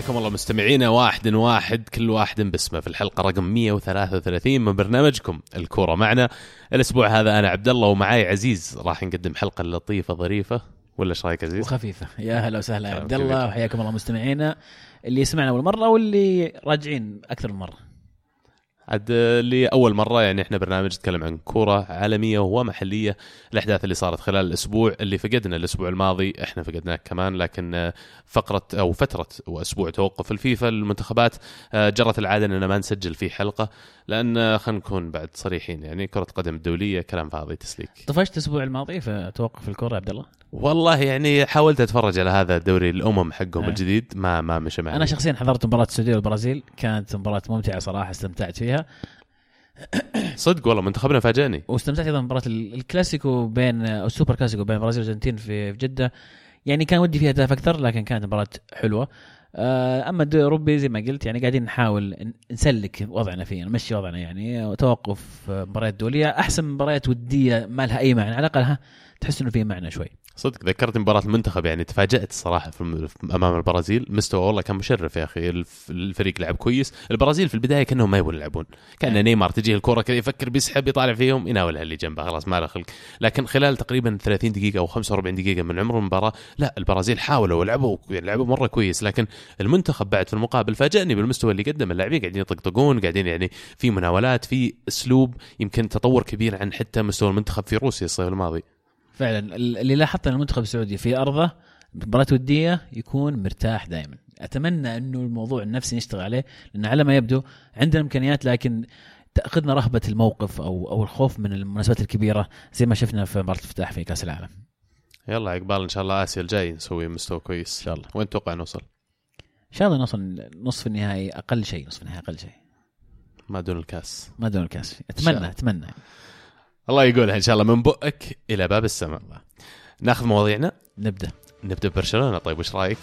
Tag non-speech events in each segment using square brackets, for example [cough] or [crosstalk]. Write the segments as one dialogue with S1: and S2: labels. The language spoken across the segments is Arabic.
S1: حياكم الله مستمعينا واحد واحد كل واحد باسمه. في الحلقة رقم 133 من برنامجكم الكورة معنا. الأسبوع هذا أنا عبد الله ومعاي عزيز. راح نقدم حلقة لطيفة ظريفة. ولا إيش رأيك عزيز؟
S2: وخفيفة. يا هلا وسهلا يا عبد الله. وحياكم الله مستمعينا. اللي يسمعنا اول مره واللي راجعين أكثر من مرة.
S1: عاد لأول مرة يعني إحنا برنامج نتكلم عن كورة عالمية ومحلية الأحداث اللي صارت خلال الأسبوع اللي فقدنا الأسبوع الماضي إحنا فقدناه كمان لكن فقرة أو فترة وأسبوع توقف الفيفا المنتخبات آه، جرت العادة أننا ما نسجل فيه حلقة. آه، خلينا نكون بعد صريحين يعني كرة قدم الدولية كلام فاضي تسليك.
S2: طفشت الأسبوع الماضي في توقف الكرة يا عبد الله؟
S1: والله يعني حاولت أتفرج على هذا الدوري الأمم حقهم
S2: آه.
S1: الجديد ما ما مشى معي.
S2: أنا شخصيا حضرت مباراة السعودية والبرازيل كانت مباراة ممتعة صراحة استمتعت فيها.
S1: صدق والله منتخبنا فاجأني.
S2: واستمتعت أيضا بمباراة ال- الكلاسيكو بين السوبر كلاسيكو بين البرازيل والارجنتين في جدة. يعني كان ودي فيها أهداف أكثر لكن كانت مباراة حلوة. أما الدوري الاوروبي زي ما قلت يعني قاعدين نحاول نسلك وضعنا فيه نمشي وضعنا يعني توقف آه، مباريات دوليه أحسن مباريات ودية ما لها أي معنى على الأقل تحس إنه في معنى شوي.
S1: صدق ذكرت مباراة المنتخب يعني تفاجأت الصراحة في أمام البرازيل. مستوى والله كان مشرف يا أخي الف- الفريق لعب كويس. البرازيل في البداية كأنهم ما يبون يلعبون. كأن نيمار تجيه الكرة كذا يفكر بيسحب يطالع فيهم يناولها اللي جنبه خلاص ما له خلق. لكن خلال تقريبا 30 دقيقة أو 45 دقيقة من عمر المباراة لا البرازيل حاولوا ولعبوا لعبوا مرة كويس. لكن المنتخب بعد في المقابل فاجأني بالمستوى اللي قدم اللاعبين قاعدين يطقطقون قاعدين يعني في مناولات في أسلوب يمكن تطور كبير عن حتى مستوى المنتخب في روسيا الصيف الماضي.
S2: فعلا ال- اللي لاحظت إن المنتخب السعودي في أرضه مباراة ودية يكون مرتاح دائما أتمنى إنه الموضوع النفسي نشتغل عليه لأن على ما يبدو عندنا إمكانيات لكن تأخذنا رهبة الموقف أو أو الخوف من المناسبات الكبيرة زي ما شفنا في مباراة الافتتاح في كأس العالم.
S1: يلا عقبال إن شاء الله آسيا الجاي نسوي مستوى كويس. إن
S2: شاء الله.
S1: وين تتوقع نوصل؟
S2: إن شاء الله نوصل نصف النهائي أقل شيء نصف النهائي أقل شيء.
S1: ما دون الكاس.
S2: ما دون الكاس.
S1: أتمنى.
S2: أتمنى.
S1: الله يقولها إن شاء الله من بؤك إلى باب السماء. ناخذ مواضيعنا.
S2: نبدأ.
S1: نبدأ ببرشلونة. طيب وش رأيك؟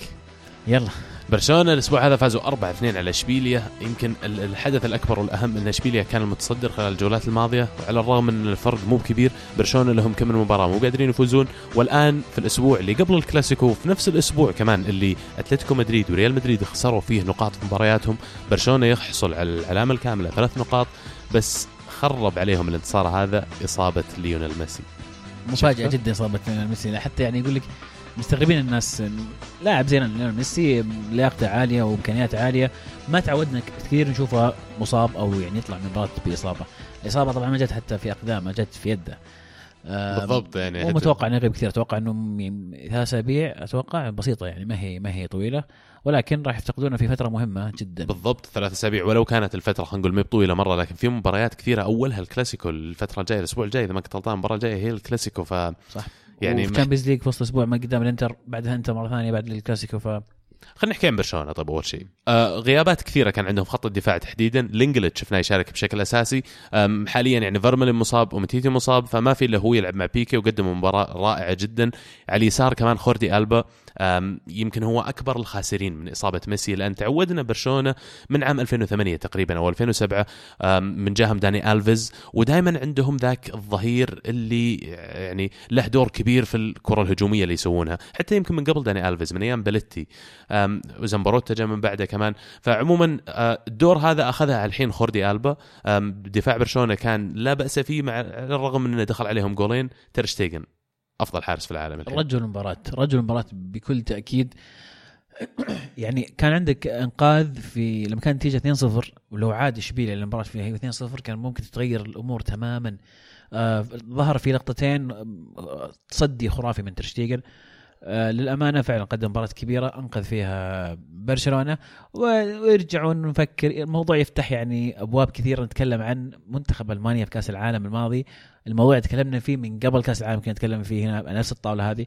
S2: يلا.
S1: برشلونة الأسبوع هذا فازوا 4 2 على إشبيليا. يمكن ال- الحدث الأكبر والأهم إن إشبيليا كان المتصدر خلال الجولات الماضية. وعلى الرغم من الفرق مو كبير برشلونة لهم كم من مباراة مو قادرين يفوزون. والآن في الأسبوع اللي قبل الكلاسيكو في نفس الأسبوع كمان اللي أتلتيكو مدريد وريال مدريد خسروا فيه نقاط في مبارياتهم برشلونة يحصل على العلامة الكاملة ثلاث نقاط. بس خرب عليهم الانتصار هذا إصابة ليونيل ميسي. مفاجأة؟
S2: جدا إصابة ليونيل ميسي. حتى يعني يقول لك مستغربين الناس لاعب زي ليونيل ميسي لياقته عالية وامكانيات عالية. ما تعودنا كثير نشوفه مصاب أو يعني يطلع من مباراه بإصابة. الإصابة طبعا ما جت حتى في اقدامه جت في يده. آه،
S1: بالضبط يعني
S2: مو متوقع إنه يغيب كثير. أتوقع إنه م- ثلاث أسابيع أتوقع بسيطة يعني ما هي ما هي طويلة. ولكن راح يفتقدونه في فترة مهمة جدا.
S1: بالضبط ثلاث أسابيع ولو كانت الفترة خلينا نقول ما طويله مرة لكن في مباريات كثيرة أولها الكلاسيكو الفترة الجاية الأسبوع الجاي إذا ما كنت غلطان المباراة الجاية هي الكلاسيكو ف
S2: صح.
S1: يعني
S2: Champions League في وسط الأسبوع ما قدام الإنتر بعدها إنتر مرة ثانية بعد الكلاسيكو ف
S1: خلينا نحكي عن برشلونة طيب أول شيء. آه غيابات كثيرة كان عندهم خط الدفاع تحديدا. لينجلت شفناه يشارك بشكل أساسي. حاليا يعني فيرمايلين مصاب وأومتيتي مصاب فما في إلا هو يلعب مع بيكي وقدم مباراة رائعة جدا. على اليسار كمان جوردي ألبا. يمكن هو أكبر الخاسرين من إصابة ميسي لأن تعودنا برشلونة من عام 2008 تقريبا أو 2007 آم من جاهم داني ألفيز ودائما عندهم ذاك الظهير اللي يعني له دور كبير في الكرة الهجومية اللي يسوونها. حتى يمكن من قبل داني ألفيز من أيام بيليتي وزمبروتا جاء من بعده كمان. فعموما آه، الدور هذا أخذها الحين خوردي ألبا. دفاع برشلونة كان لا بأس فيه مع الرغم إنه دخل عليهم جولين. ترشتيجن أفضل حارس في العالم الحين.
S2: رجل المباراة رجل المباراة بكل تأكيد. [clears throat] يعني كان عندك إنقاذ في لما كانت نتيجة 2-0 ولو عاد إشبيليا المباراة فيها هي 2-0 كان ممكن تتغير الأمور تماما. آه ظهر في لقطتين آه، تصدي خرافي من ترشتيجن. آه للأمانة فعلا قدم مباراة كبيرة أنقذ فيها برشلونة. ويرجعون نفكر الموضوع يفتح يعني أبواب كثيرة نتكلم عن منتخب ألمانيا في كأس العالم الماضي. الموضوع تكلمنا فيه من قبل كأس العالم كنا نتكلم فيه هنا نفس الطاولة هذه.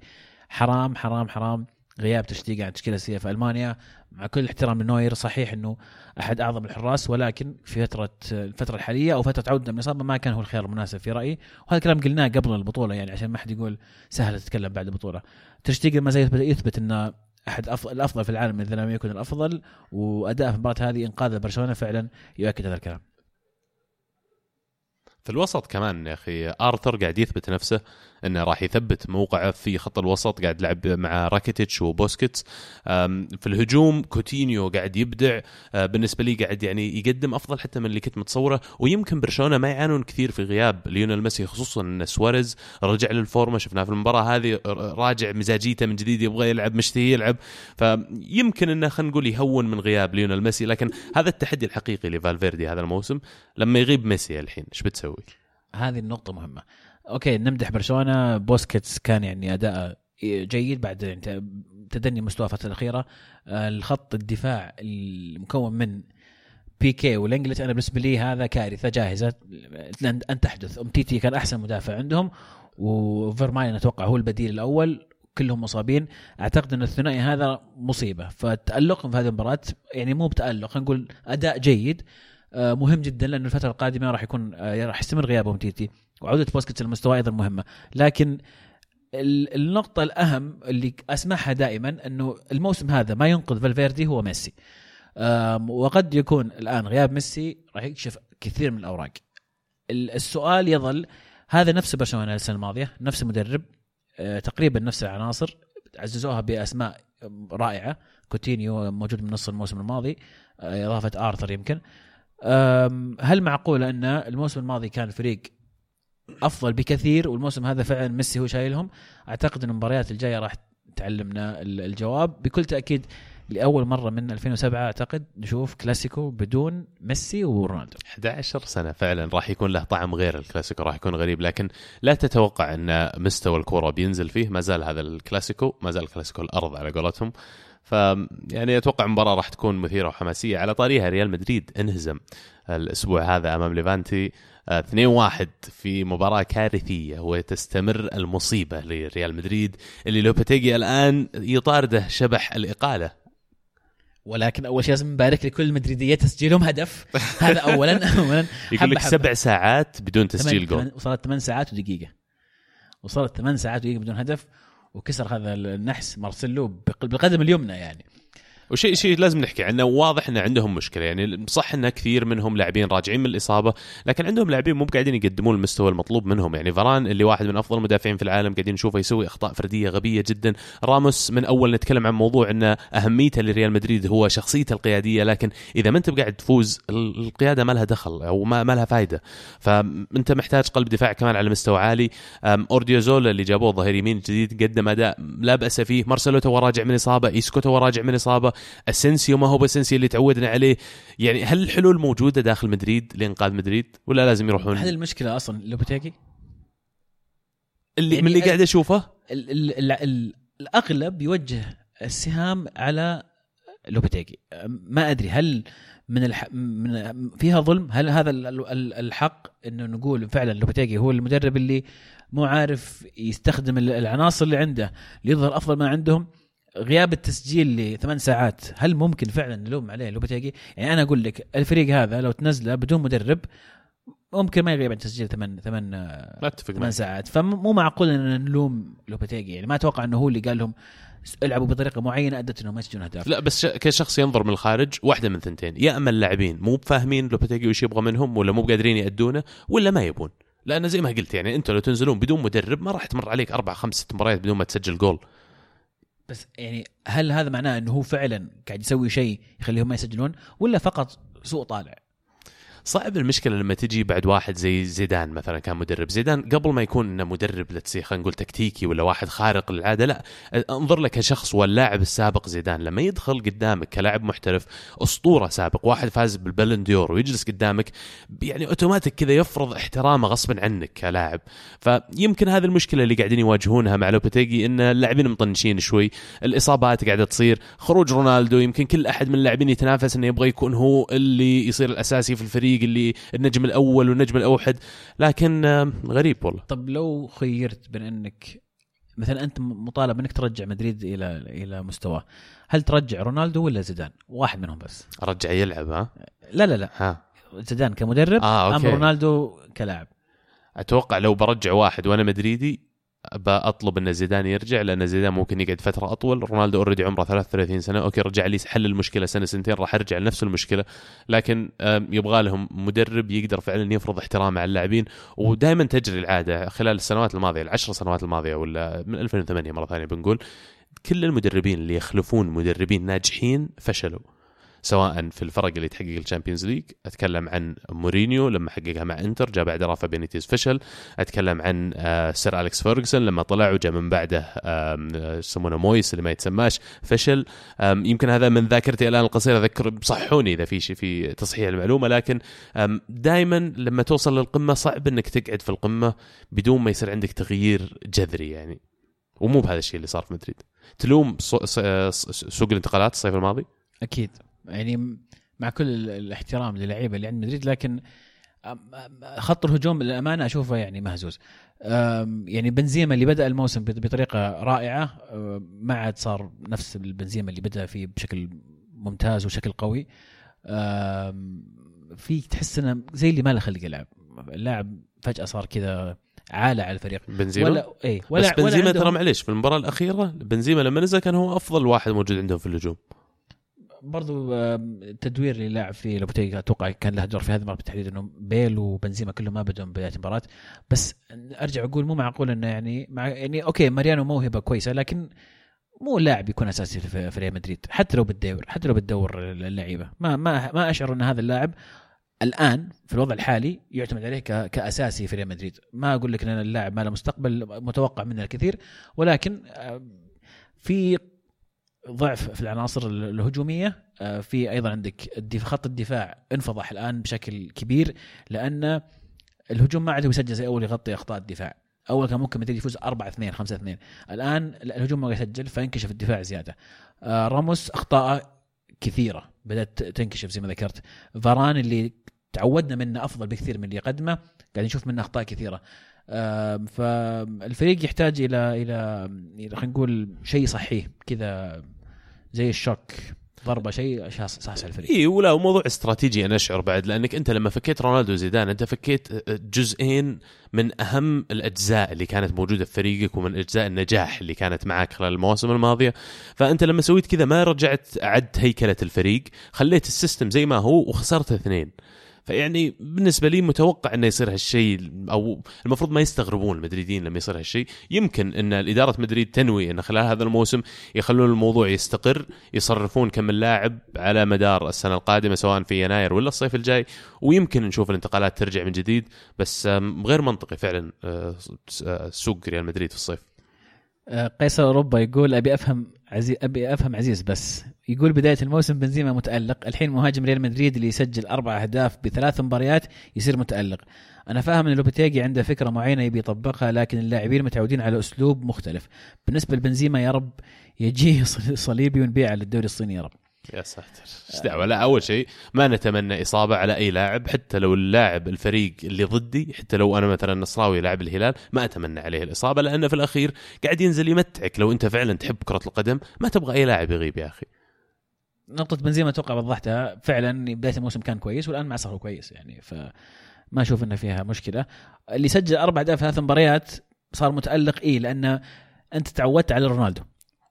S2: حرام حرام حرام غياب تشتيق عن التشكيله الاساسيه في ألمانيا. مع كل احترام لنوير صحيح إنه أحد أعظم الحراس ولكن في فترة الفترة الحالية أو فترة عودة من الإصابة ما كان هو الخيار المناسب في رأيي. وهذا الكلام قلناه قبل البطولة يعني عشان ما حد يقول سهل تتكلم بعد البطولة. تشتيق ما زال يثبت, انه أحد الأفضل في العالم إذا لم يكن الأفضل وأداء في المباراة هذه إنقاذ برشلونة فعلا يؤكد هذا الكلام.
S1: في الوسط كمان يا أخي. آرثر قاعد يثبت نفسه إنه راح يثبت موقعه في خط الوسط قاعد يلعب مع راكيتيتش وبوسكيتس. في الهجوم كوتينيو قاعد يبدع. أه، بالنسبة لي قاعد يعني يقدم أفضل حتى من اللي كنت متصوره. ويمكن برشلونة ما يعانون كثير في غياب ليونيل ميسي خصوصا إن سواريز رجع للفورمة. شفناه في المباراة هذه راجع مزاجيته من جديد يبغى يلعب مشتهي يلعب. فيمكن إنه خلينا نقول يهون من غياب ليونيل ميسي. لكن هذا التحدي الحقيقي لفالفيردي هذا الموسم. لما يغيب ميسي الحين إيش بتسوي؟
S2: هذه النقطة مهمة. أوكي نمدح برشلونة. بوسكيتس كان يعني اداءه جيد بعد يعني تدني مستواه الفترة الأخيرة. آه، الخط الدفاع المكون من بيكي ولينجلت أنا بالنسبة لي هذا كارثة جاهزة. أن تحدث. أومتيتي كان أحسن مدافع عندهم وفيرمايلين أتوقع هو البديل الأول. كلهم مصابين. أعتقد أن الثنائي هذا مصيبة. فتألقهم في هذه المباراة يعني مو بتألق نقول أداء جيد. مهم جدا لأن الفترة القادمة راح يكون آه، راح يستمر غياب أومتيتي وعودة بوسكيتس للمستوى أيضا مهمة. لكن ال- النقطة الأهم اللي أسمعها دائما أنه الموسم هذا ما ينقذ فالفيردي هو ميسي. وقد يكون الآن غياب ميسي راح يكشف كثير من الأوراق. ال- السؤال يظل هذا نفس برشلونة السنة الماضية نفس المدرب آه، تقريبا نفس العناصر عززوها بأسماء رائعة. كوتينيو موجود من نص الموسم الماضي آه، إضافة آرثر يمكن. هل معقول أن الموسم الماضي كان الفريق أفضل بكثير والموسم هذا فعلا ميسي هو شايلهم؟ أعتقد إن المباريات الجاية راح تعلمنا ال- الجواب. بكل تأكيد لأول مرة من 2007 أعتقد نشوف كلاسيكو بدون ميسي ورونالدو.
S1: 11 سنة فعلا راح يكون له طعم غير الكلاسيكو راح يكون غريب. لكن لا تتوقع أن مستوى الكرة بينزل فيه. ما زال هذا الكلاسيكو ما زال كلاسيكو الأرض على قولتهم. ف يعني أتوقع المباراة راح تكون مثيرة وحماسية. على طاريها ريال مدريد انهزم الأسبوع هذا أمام ليفانتي آه، 2-1 في مباراة كارثية وتستمر المصيبة لريال مدريد اللي لوبيتيجي الآن يطارده شبح الإقالة.
S2: ولكن أول شيء لازم نبارك لكل المدريديه تسجيلهم هدف. [laughs] هذا اولا اولا.
S1: يقول لك سبع ساعات بدون تسجيل جول.
S2: وصلت ثمان ساعات ودقيقة. وصلت ثمان ساعات ودقيقة بدون هدف. وكسر هذا النحس مارسيلو بالقدم اليمنى يعني.
S1: وشيء شيء لازم نحكي عنه. واضح إن عندهم مشكلة. يعني صح إن كثير منهم لاعبين راجعين من الإصابة لكن عندهم لاعبين مو قاعدين يقدمون المستوى المطلوب منهم. يعني فران اللي واحد من أفضل المدافعين في العالم قاعدين نشوفه يسوي أخطاء فردية غبية جدا. راموس من أول نتكلم عن موضوع إن أهميته لريال مدريد هو شخصيته القيادية لكن إذا ما أنت قاعد تفوز ال- القيادة ما لها دخل أو ما, لها فائده فأنت محتاج قلب دفاع كمان على مستوى عالي. أودريوزولا اللي جابوه ظهير يمين جديد قدم أداء لا بأس فيه. مارسيلو توه راجع من إصابة إيسكو توه راجع من إصابة. أسينسيو ما هو بأسينسيو اللي تعودنا عليه؟ يعني هل الحلول موجودة داخل مدريد لإنقاذ مدريد ولا لازم يروحون؟
S2: هذه المشكلة أصلا لوبيتيغي
S1: اللي
S2: يعني
S1: من اللي
S2: ال-
S1: قاعد أشوفه؟
S2: ال ال ال ال الأغلب يوجه السهام على لوبيتيجي ما أدري هل من الح... من فيها ظلم؟ هل هذا ال- ال- الحق إنه نقول فعلا لوبيتيجي هو المدرب اللي مو عارف يستخدم ال- العناصر اللي عنده ليظهر أفضل ما عندهم؟ غياب التسجيل لثمان ساعات هل ممكن فعلا نلوم عليه لوبيتيجي يعني أنا أقول لك الفريق هذا لو تنزله بدون مدرب ممكن ما يغيب عن تسجيل ثمان ثمان
S1: أتفق
S2: ثمان ساعات. فمو معقول إن نلوم لوبيتيجي. يعني ما أتوقع إنه هو اللي قال لهم العبوا بطريقة معينة أدت إنهم ما يسجلون أهداف.
S1: لا بس كشخص ينظر من الخارج واحدة من ثنتين يا أما اللاعبين مو بفاهمين لوبيتيجي وش يبغى منهم ولا مو قادرين يأدونه ولا ما يبون. لأن زي ما قلت يعني انت لو تنزلون بدون مدرب ما راح تمر عليك أربع خمس ست مباريات بدون ما تسجل جول.
S2: بس يعني هل هذا معناه إنه هو فعلا قاعد يسوي شيء يخليهم ما يسجلون ولا فقط سوء طالع؟
S1: صعب المشكلة لما تجي بعد واحد زي زيدان مثلا كان مدرب. زيدان قبل ما يكون إنه مدرب لتسي خلينا نقول تكتيكي ولا واحد خارق للعادة لا. انظر لك كشخص واللاعب السابق زيدان. لما يدخل قدامك كلاعب محترف أسطورة سابق واحد فاز بالبلن ديور ويجلس قدامك يعني أوتوماتيك كذا يفرض احترامه غصبا عنك كلاعب. فيمكن هذه المشكلة اللي قاعدين يواجهونها مع لوبيتيجي إن اللاعبين مطنشين شوي الإصابات قاعدة تصير خروج رونالدو يمكن كل أحد من اللاعبين يتنافس إنه يبغى يكون هو اللي يصير الأساسي في الفريق. اللي النجم الأول والنجم الأوحد. لكن غريب والله.
S2: طب لو خيرت بين إنك مثلا أنت مطالب إنك ترجع مدريد إلى إلى مستواه هل ترجع رونالدو ولا زيدان؟ واحد منهم بس.
S1: رجع يلعب ها؟
S2: لا لا لا.
S1: ها.
S2: زيدان كمدرب
S1: آه،
S2: أم
S1: أوكي.
S2: رونالدو كلاعب.
S1: أتوقع لو برجع واحد وأنا مدريدي بطلب أن زيدان يرجع لأن زيدان ممكن يقعد فترة أطول. رونالدو already عمره 33 سنة. okay رجع لي حل المشكلة سنة سنتين راح أرجع لنفس المشكلة. لكن يبغى لهم مدرب يقدر فعلا يفرض احترامه على اللاعبين. ودائما تجري العادة خلال السنوات الماضية العشر سنوات الماضية ولا من 2008 مرة ثانية بنقول كل المدربين اللي يخلفون مدربين ناجحين فشلوا. سواء في الفرق اللي تحقق ال Champions League أتكلم عن مورينيو لما حققها مع إنتر جاء بعد رافا بينيتيز فشل. أتكلم عن آه، سير أليكس فيرجسون لما طلع وجاء من بعده يسمونه مويس اللي ما يتسماش فشل. يمكن هذا من ذاكرتي الآن القصيره أذكر صحوني إذا في شيء في تصحيح المعلومة لكن دائما لما توصل للقمة صعب إنك تقعد في القمة بدون ما يصير عندك تغيير جذري يعني. ومو بهذا الشيء اللي صار في مدريد. تلوم سوق الانتقالات الصيف الماضي؟
S2: أكيد. يعني مع كل الاحترام للعيبة اللي عند مدريد لكن خط الهجوم للأمانة أشوفه يعني مهزوز. يعني بنزيما اللي بدأ الموسم بطريقة رائعة ما عاد صار نفس البنزيما اللي بدأ فيه بشكل ممتاز وشكل قوي. في تحس إنه زي اللي ما له خلق يلعب. اللاعب فجأة صار كذا عالة على الفريق.
S1: بنزيما؟ ولا
S2: اي
S1: ولا بس بنزيما ترى معليش في المباراة الأخيرة بنزيما لما نزل كان هو أفضل واحد موجود عندهم في الهجوم.
S2: برضو التدوير اللي لاعب فيه لوبوتيجا أتوقع كان له دور في هذه المباراه بالتحديد إنه بيل وبنزيما كلهم ما بدوا بداية المباراة. بس أرجع أقول مو معقول إنه يعني مع يعني okay ماريانو موهبة كويسة لكن مو لاعب يكون أساسي في ريال مدريد حتى لو بتدور حتى لو بتدور اللعيبة. ما ما ما أشعر إن هذا اللاعب الآن في الوضع الحالي يعتمد عليه كأساسي في ريال مدريد. ما أقول لك إن اللاعب ما له مستقبل متوقع منه الكثير ولكن في ضعف في العناصر الهجومية. آه، في أيضا عندك خط الدفاع انفضح الآن بشكل كبير لأن الهجوم ما عاد يسجل زي أول يغطي أخطاء الدفاع. أول كان ممكن مدريد يفوز 4 2 5 2 الآن الهجوم ما يسجل فانكشف الدفاع زيادة. آه، راموس أخطاء كثيرة بدأت تنكشف زي ما ذكرت. فاران اللي تعودنا منه أفضل بكثير من اللي يقدمه قاعد نشوف منه أخطاء كثيرة. فالفريق يحتاج إلى إلى خلينا نقول شيء صحيح كذا زي الشوك ضربة شيء صح الفريق.
S1: اي ولا وموضوع استراتيجي أنا أشعر بعد لأنك أنت لما فكيت رونالدو وزيدان أنت فكيت جزئين من أهم الأجزاء اللي كانت موجودة في فريقك ومن أجزاء النجاح اللي كانت معك خلال المواسم الماضيه فأنت لما سويت كذا ما رجعت عدت هيكلة الفريق خليت ال system زي ما هو وخسرت اثنين. فيعني بالنسبة لي متوقع إنه يصير هالشيء أو المفروض ما يستغربون المدريدين لما يصير هالشيء. يمكن إن إدارة مدريد تنوي إن خلال هذا الموسم يخلون الموضوع يستقر يصرفون كم اللاعب على مدار السنة القادمة سواء في يناير ولا الصيف الجاي. ويمكن نشوف الانتقالات ترجع من جديد بس غير منطقي فعلا آه، سوق ريال مدريد في الصيف.
S2: آه، قيصر أوروبا يقول أبي أفهم عزيز أبي أفهم عزيز بس. يقول بداية الموسم بنزيما متألق الحين مهاجم ريال مدريد اللي يسجل أربع أهداف بثلاث مباريات يصير متألق. أنا فاهم إن لوبيتيجي عنده فكرة معينة يبي يطبقها لكن اللاعبين متعودين على أسلوب مختلف. بالنسبة لبنزيما يا رب يجيه [laughs] صليبي ونبيعه للدوري الصيني يا رب.
S1: يا ساتر. إيش دعوة؟ لا أول شيء ما نتمنى إصابة على أي لاعب حتى لو اللاعب الفريق اللي ضدي حتى لو أنا مثلا نصراوي لاعب الهلال ما أتمنى عليه الإصابة لأنه في الأخير قاعد ينزل يمتعك. لو أنت فعلا تحب كرة القدم ما تبغى أي لاعب يغيب يا أخي.
S2: نقطة بنزيما أتوقع وضحتها. فعلا بداية الموسم كان كويس والآن ما صار كويس يعني فما أشوف إنه فيها مشكلة. اللي سجل أربع أهداف ثلاث مباريات صار متألق إيه لأن أنت تعودت على رونالدو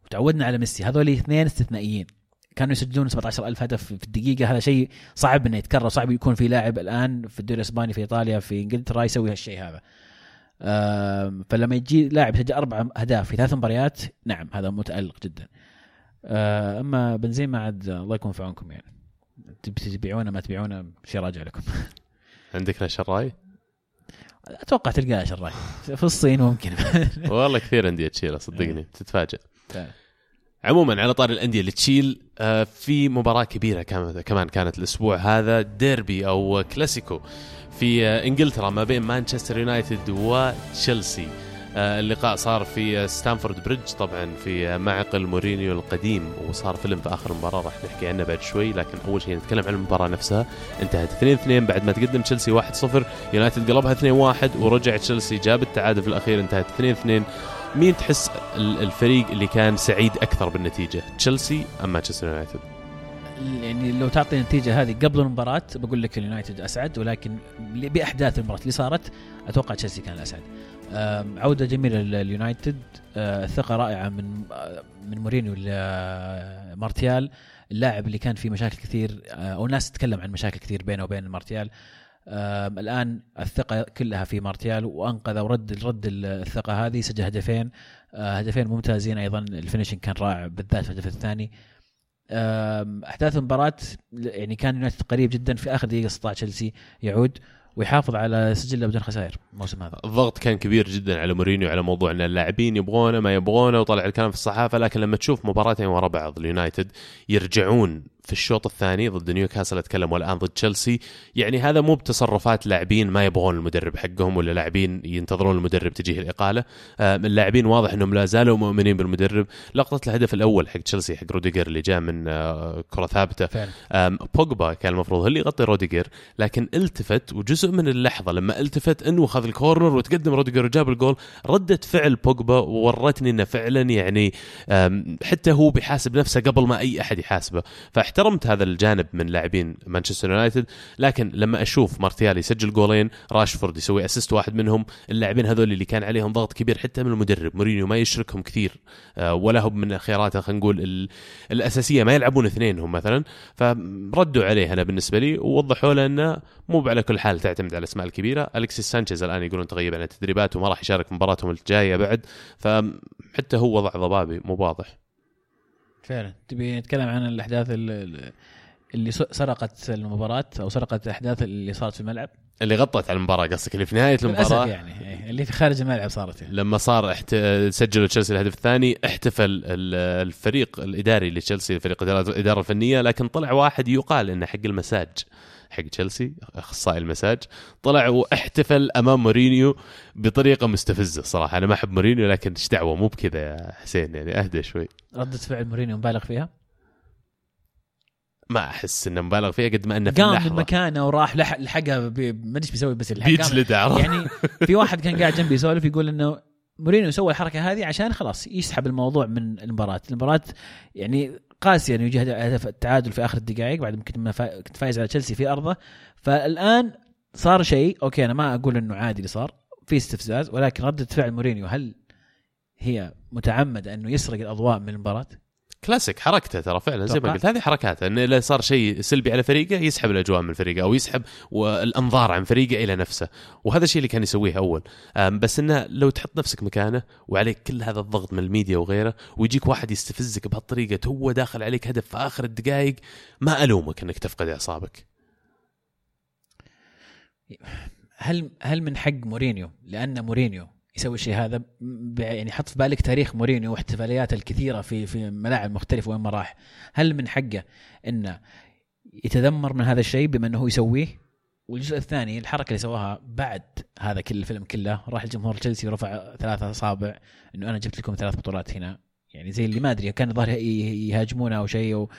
S2: وتعودنا على ميسي. هذول اثنين استثنائيين. كانوا يسجلون 17000 هدف في الدقيقة. هذا شيء صعب إنه يتكرر. صعب يكون في لاعب الآن في الدوري الإسباني في إيطاليا في إنجلترا يسوي هالشيء هذا. فلما يجي لاعب سجل أربع أهداف في ثلاث مباريات نعم هذا متألق جدا. آه، أما بنزيما عاد الله يكون في عونكم يعني. تبيعونه ما تبيعونه شيء راجع لكم. [laughs]
S1: عندك له شراي؟
S2: أتوقع تلقاه شراي. في الصين ممكن. [laughs]
S1: والله كثير أندية تشيله صدقني. تتفاجئ. عموما على طاري الأندية اللي تشيل آه، في مباراة كبيرة كمان كانت الأسبوع هذا ديربي أو كلاسيكو في آه، إنجلترا ما بين مانشستر يونايتد وتشيلسي. آه، اللقاء صار في ستانفورد بريدج طبعا في معقل مورينيو القديم وصار فيلم في آخر المباراه راح نحكي عنه بعد شوي لكن أول شيء نتكلم عن المباراة نفسها. انتهت 2-2 بعد ما تقدم تشيلسي 1-0 يونايتد قلبها 2-1 ورجع تشيلسي جاب التعادل في الأخير انتهت 2-2 مين تحس الفريق اللي كان سعيد أكثر بالنتيجة؟ تشيلسي أم مانشستر يونايتد؟
S2: يعني لو تعطي النتيجة هذه قبل المباراة بقول لك اليونايتد أسعد ولكن بأحداث المباراة اللي صارت أتوقع تشيلسي كان الأسعد. آم، عودة جميلة لليونايتد. آه، ثقة رائعة من آه، من مورينيو لمارتيال اللاعب اللي كان فيه مشاكل كثير آه، الناس تتكلم عن مشاكل كثير بينه وبين مارتيال. الآن الثقة كلها في مارتيال وأنقذ ورد رد الثقة هذه سجل هدفين آه، هدفين ممتازين أيضا. ال finishing كان رائع بالذات في الهدف الثاني. أحداث المباراة يعني كان يونايتد قريب جدا. في آخر دقيقة استطاع تشيلسي يعود ويحافظ على سجله بدون خسائر الموسم هذا.
S1: الضغط كان كبير جدا على مورينيو على موضوع إن اللاعبين يبغونه ما يبغونه وطلع الكلام في الصحافة. لكن لما تشوف مباراتين ورا بعض اليونايتد يرجعون في الشوط الثاني ضد نيوكاسل أتكلم والآن ضد تشيلسي. يعني هذا مو بتصرفات لاعبين ما يبغون المدرب حقهم ولا لاعبين ينتظرون المدرب تجيه الإقالة. آه، اللاعبين واضح إنهم لا زالوا مؤمنين بالمدرب. لقطة الهدف الأول حق تشيلسي حق روديجر اللي جاء من آه،
S2: كرة
S1: ثابتة. بوجبا كان المفروض هو اللي يغطي روديجر لكن التفت وجزء من اللحظة لما التفت إنه خذ ال corner وتقدم روديجر وجاب الجول ردة فعل بوجبا ورتني إنه فعلا يعني حتى هو بيحاسب نفسه قبل ما أي أحد يحاسبه. فاحترمت هذا الجانب من لاعبين مانشستر يونايتد لكن لما أشوف مارتيال يسجل جولين راشفورد يسوي assist واحد منهم اللاعبين هذول اللي كان عليهم ضغط كبير حتى من المدرب مورينيو ما يشركهم كثير آه، ولا هم من خياراته خلينا نقول ال- الأساسية ما يلعبون اثنين هم مثلا فردوا عليه أنا بالنسبة لي ووضحوا له إنه مو على كل حال تعتمد على الأسماء الكبيرة. الكسيس سانشيز الآن يقولون تغيب عن التدريبات وما راح يشارك مباراتهم الجايه بعد فحتى هو وضع ضبابي مو واضح.
S2: فعلا. تبي نتكلم عن الأحداث ال- ال- اللي سرقت المباراة أو سرقت الأحداث اللي صارت في الملعب؟
S1: اللي غطت على المباراة قصدك اللي في
S2: نهاية
S1: المباراة
S2: يعني إيه، اللي في خارج الملعب صارت يعني.
S1: لما صار احت... سجلوا تشيلسي الهدف الثاني احتفل ال- الفريق الإداري لتشيلسي فريق الاداره الإدارة الفنية لكن طلع واحد يقال إنه حق المساج. حق تشيلسي أخصائي المساج. طلع واحتفل أمام مورينيو بطريقة مستفزة صراحة. أنا ما أحب مورينيو لكن إيش دعوة؟ مو بكذا يا حسين يعني أهدى شوي.
S2: ردة فعل مورينيو مبالغ فيها؟
S1: ما أحس إنه مبالغ فيها قد ما إنه في
S2: قام من
S1: اللحظة.
S2: مكانه وراح لح- لحقها ما أدري إيش بيسوي بس
S1: بيجلد
S2: يعني في واحد كان قاعد جنبي يسولف يقول إنه مورينيو سوى الحركة هذه عشان خلاص يسحب الموضوع من المباراة، المباراة يعني قاسية انه يجي هدف التعادل في آخر الدقائق بعد ما. كنت فايز على تشيلسي في أرضه فالآن صار شيء okay أنا ما أقول إنه عادي اللي صار في استفزاز ولكن ردة فعل مورينيو هل هي متعمدة إنه يسرق الأضواء من المباراة؟
S1: كلاسيك حركته ترى فعلا زي ما. قلت هذه حركاته انه إذا صار شيء سلبي على فريقه يسحب الأجواء من فريقه أو يسحب الأنظار عن فريقه إلى نفسه. وهذا الشيء اللي كان يسويه أول. بس إنه لو تحط نفسك مكانه وعليك كل هذا الضغط من الميديا وغيره ويجيك واحد يستفزك بهالطريقة هو داخل عليك هدف في آخر الدقائق ما ألومك إنك تفقد إعصابك.
S2: هل هل من حق مورينيو؟ لأن مورينيو يسوي الشيء هذا يعني حط في بالك تاريخ مورينيو واحتفالياته الكثيرة في في ملاعب مختلفه وين ما راح. هل من حقه انه يتذمر من هذا الشيء بما إنه هو يسويه؟ والجزء الثاني الحركة اللي سواها بعد هذا كل الفيلم كله راح الجمهور تشيلسي ورفع ثلاثة اصابع إنه أنا جبت لكم ثلاث بطولات هنا. يعني زي اللي ما أدري كان الظاهر يهاجمونه أو شيء أو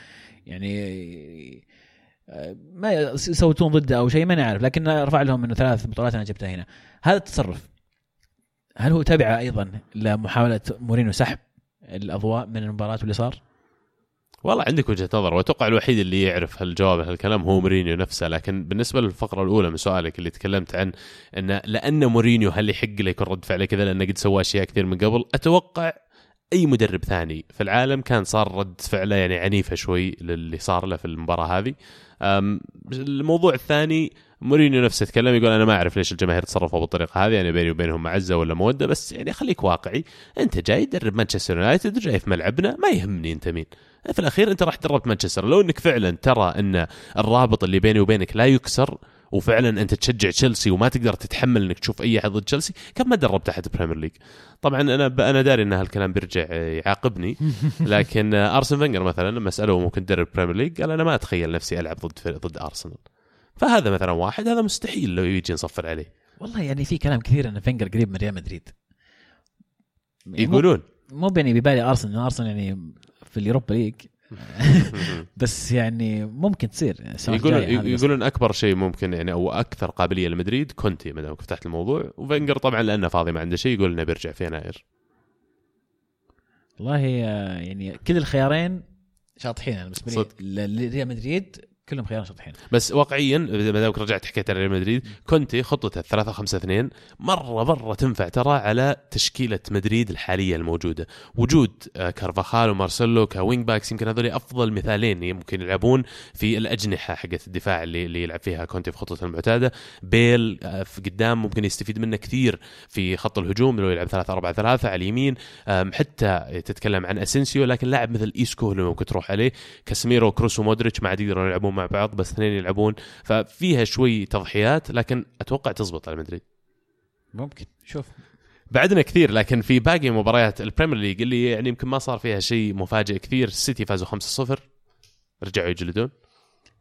S2: يعني آه، ما يصوتون ضده أو شيء ماني عارف لكن رفع لهم إنه ثلاث بطولات أنا جبتها هنا. هذا التصرف هل هو تبع أيضا لمحاولة مورينيو سحب الأضواء من المباراة واللي صار؟
S1: والله عندك وجهة نظر وأتوقع الوحيد اللي يعرف هالجواب هالكلام هو مورينيو نفسه لكن بالنسبة للفقرة الأولى من سؤالك اللي تكلمت عن انه لأن مورينيو هل يحق له يكون رد فعله كذا لأنه قد سوى أشياء كثير من قبل أتوقع أي مدرب ثاني في العالم كان صار رد فعله يعني عنيفة شوي للي صار له في المباراة هذه الموضوع الثاني مورينيو نفسه يتكلم يقول أنا ما أعرف ليش الجماهير تصرفوا بالطريقة هذه يعني بيني وبينهم معزة ولا مودة بس يعني خليك واقعي. أنت جاي تدرب مانشستر يونايتد جاي في ملعبنا ما يهمني أنت مين. في الأخير أنت راح دربت مانشستر. لو إنك فعلا ترى أن الرابط اللي بيني وبينك لا يكسر وفعلا أنت تشجع تشيلسي وما تقدر تتحمل إنك تشوف أي احد ضد تشيلسي كم ما دربت احد Premier League طبعا أنا ب... أنا داري إن هالكلام بيرجع يعاقبني [laughs] لكن أرسن فينجر مثلا لما سألوه ممكن تدرب Premier League قال أنا ما أتخيل نفسي ألعب ضد ضد ارسنال فهذا مثلا واحد هذا مستحيل لو يجي نصفر عليه.
S2: والله يعني في كلام كثير إن فينجر قريب من ريال مدريد. يعني
S1: يقولون.
S2: مو بيني ببالي أرسنال أرسنال يعني في ال Europa League. [laughs] بس يعني ممكن تصير يعني
S1: يقولون. يقولون أكبر شيء ممكن يعني أو أكثر قابلية لمدريد كونتي ما دامك فتحت الموضوع. وفينجر طبعا لأنه فاضي ما عنده شيء يقول إنه بيرجع في يناير.
S2: والله آه، يعني كل الخيارين شاطحين أنا بالنسبة لي
S1: صدق.
S2: ل- ريال مدريد. كلهم خيار شاطحين
S1: بس واقعيا ما دامك رجعت حكيت على ريال مدريد كونتي خطته 3 5 2 مرة مرة تنفع ترى على تشكيلة مدريد الحالية الموجودة. وجود آه، كارفاخال ومارسيلو كـ wing backs يمكن هذول أفضل مثالين يمكن يلعبون في الأجنحة حقت الدفاع اللي اللي يلعب فيها كونتي في خطته المعتادة. بيل آه، في قدام ممكن يستفيد منه كثير في خط الهجوم لو يلعب 3 4 3 على اليمين. حتى تتكلم عن أسينسيو لكن لاعب مثل إيسكو اللي ممكن تروح عليه. كاسميرو كروس ومودريتش ما عاد يقدرون يلعبون مع بعض بس اثنين يلعبون. ففيها شوي تضحيات لكن أتوقع تزبط على مدريد.
S2: ممكن. شوف.
S1: بعدنا كثير لكن في باقي مباريات ال Premier League اللي يعني يمكن ما صار فيها شيء مفاجئ كثير. السيتي فازوا 5-0 رجعوا يجلدون.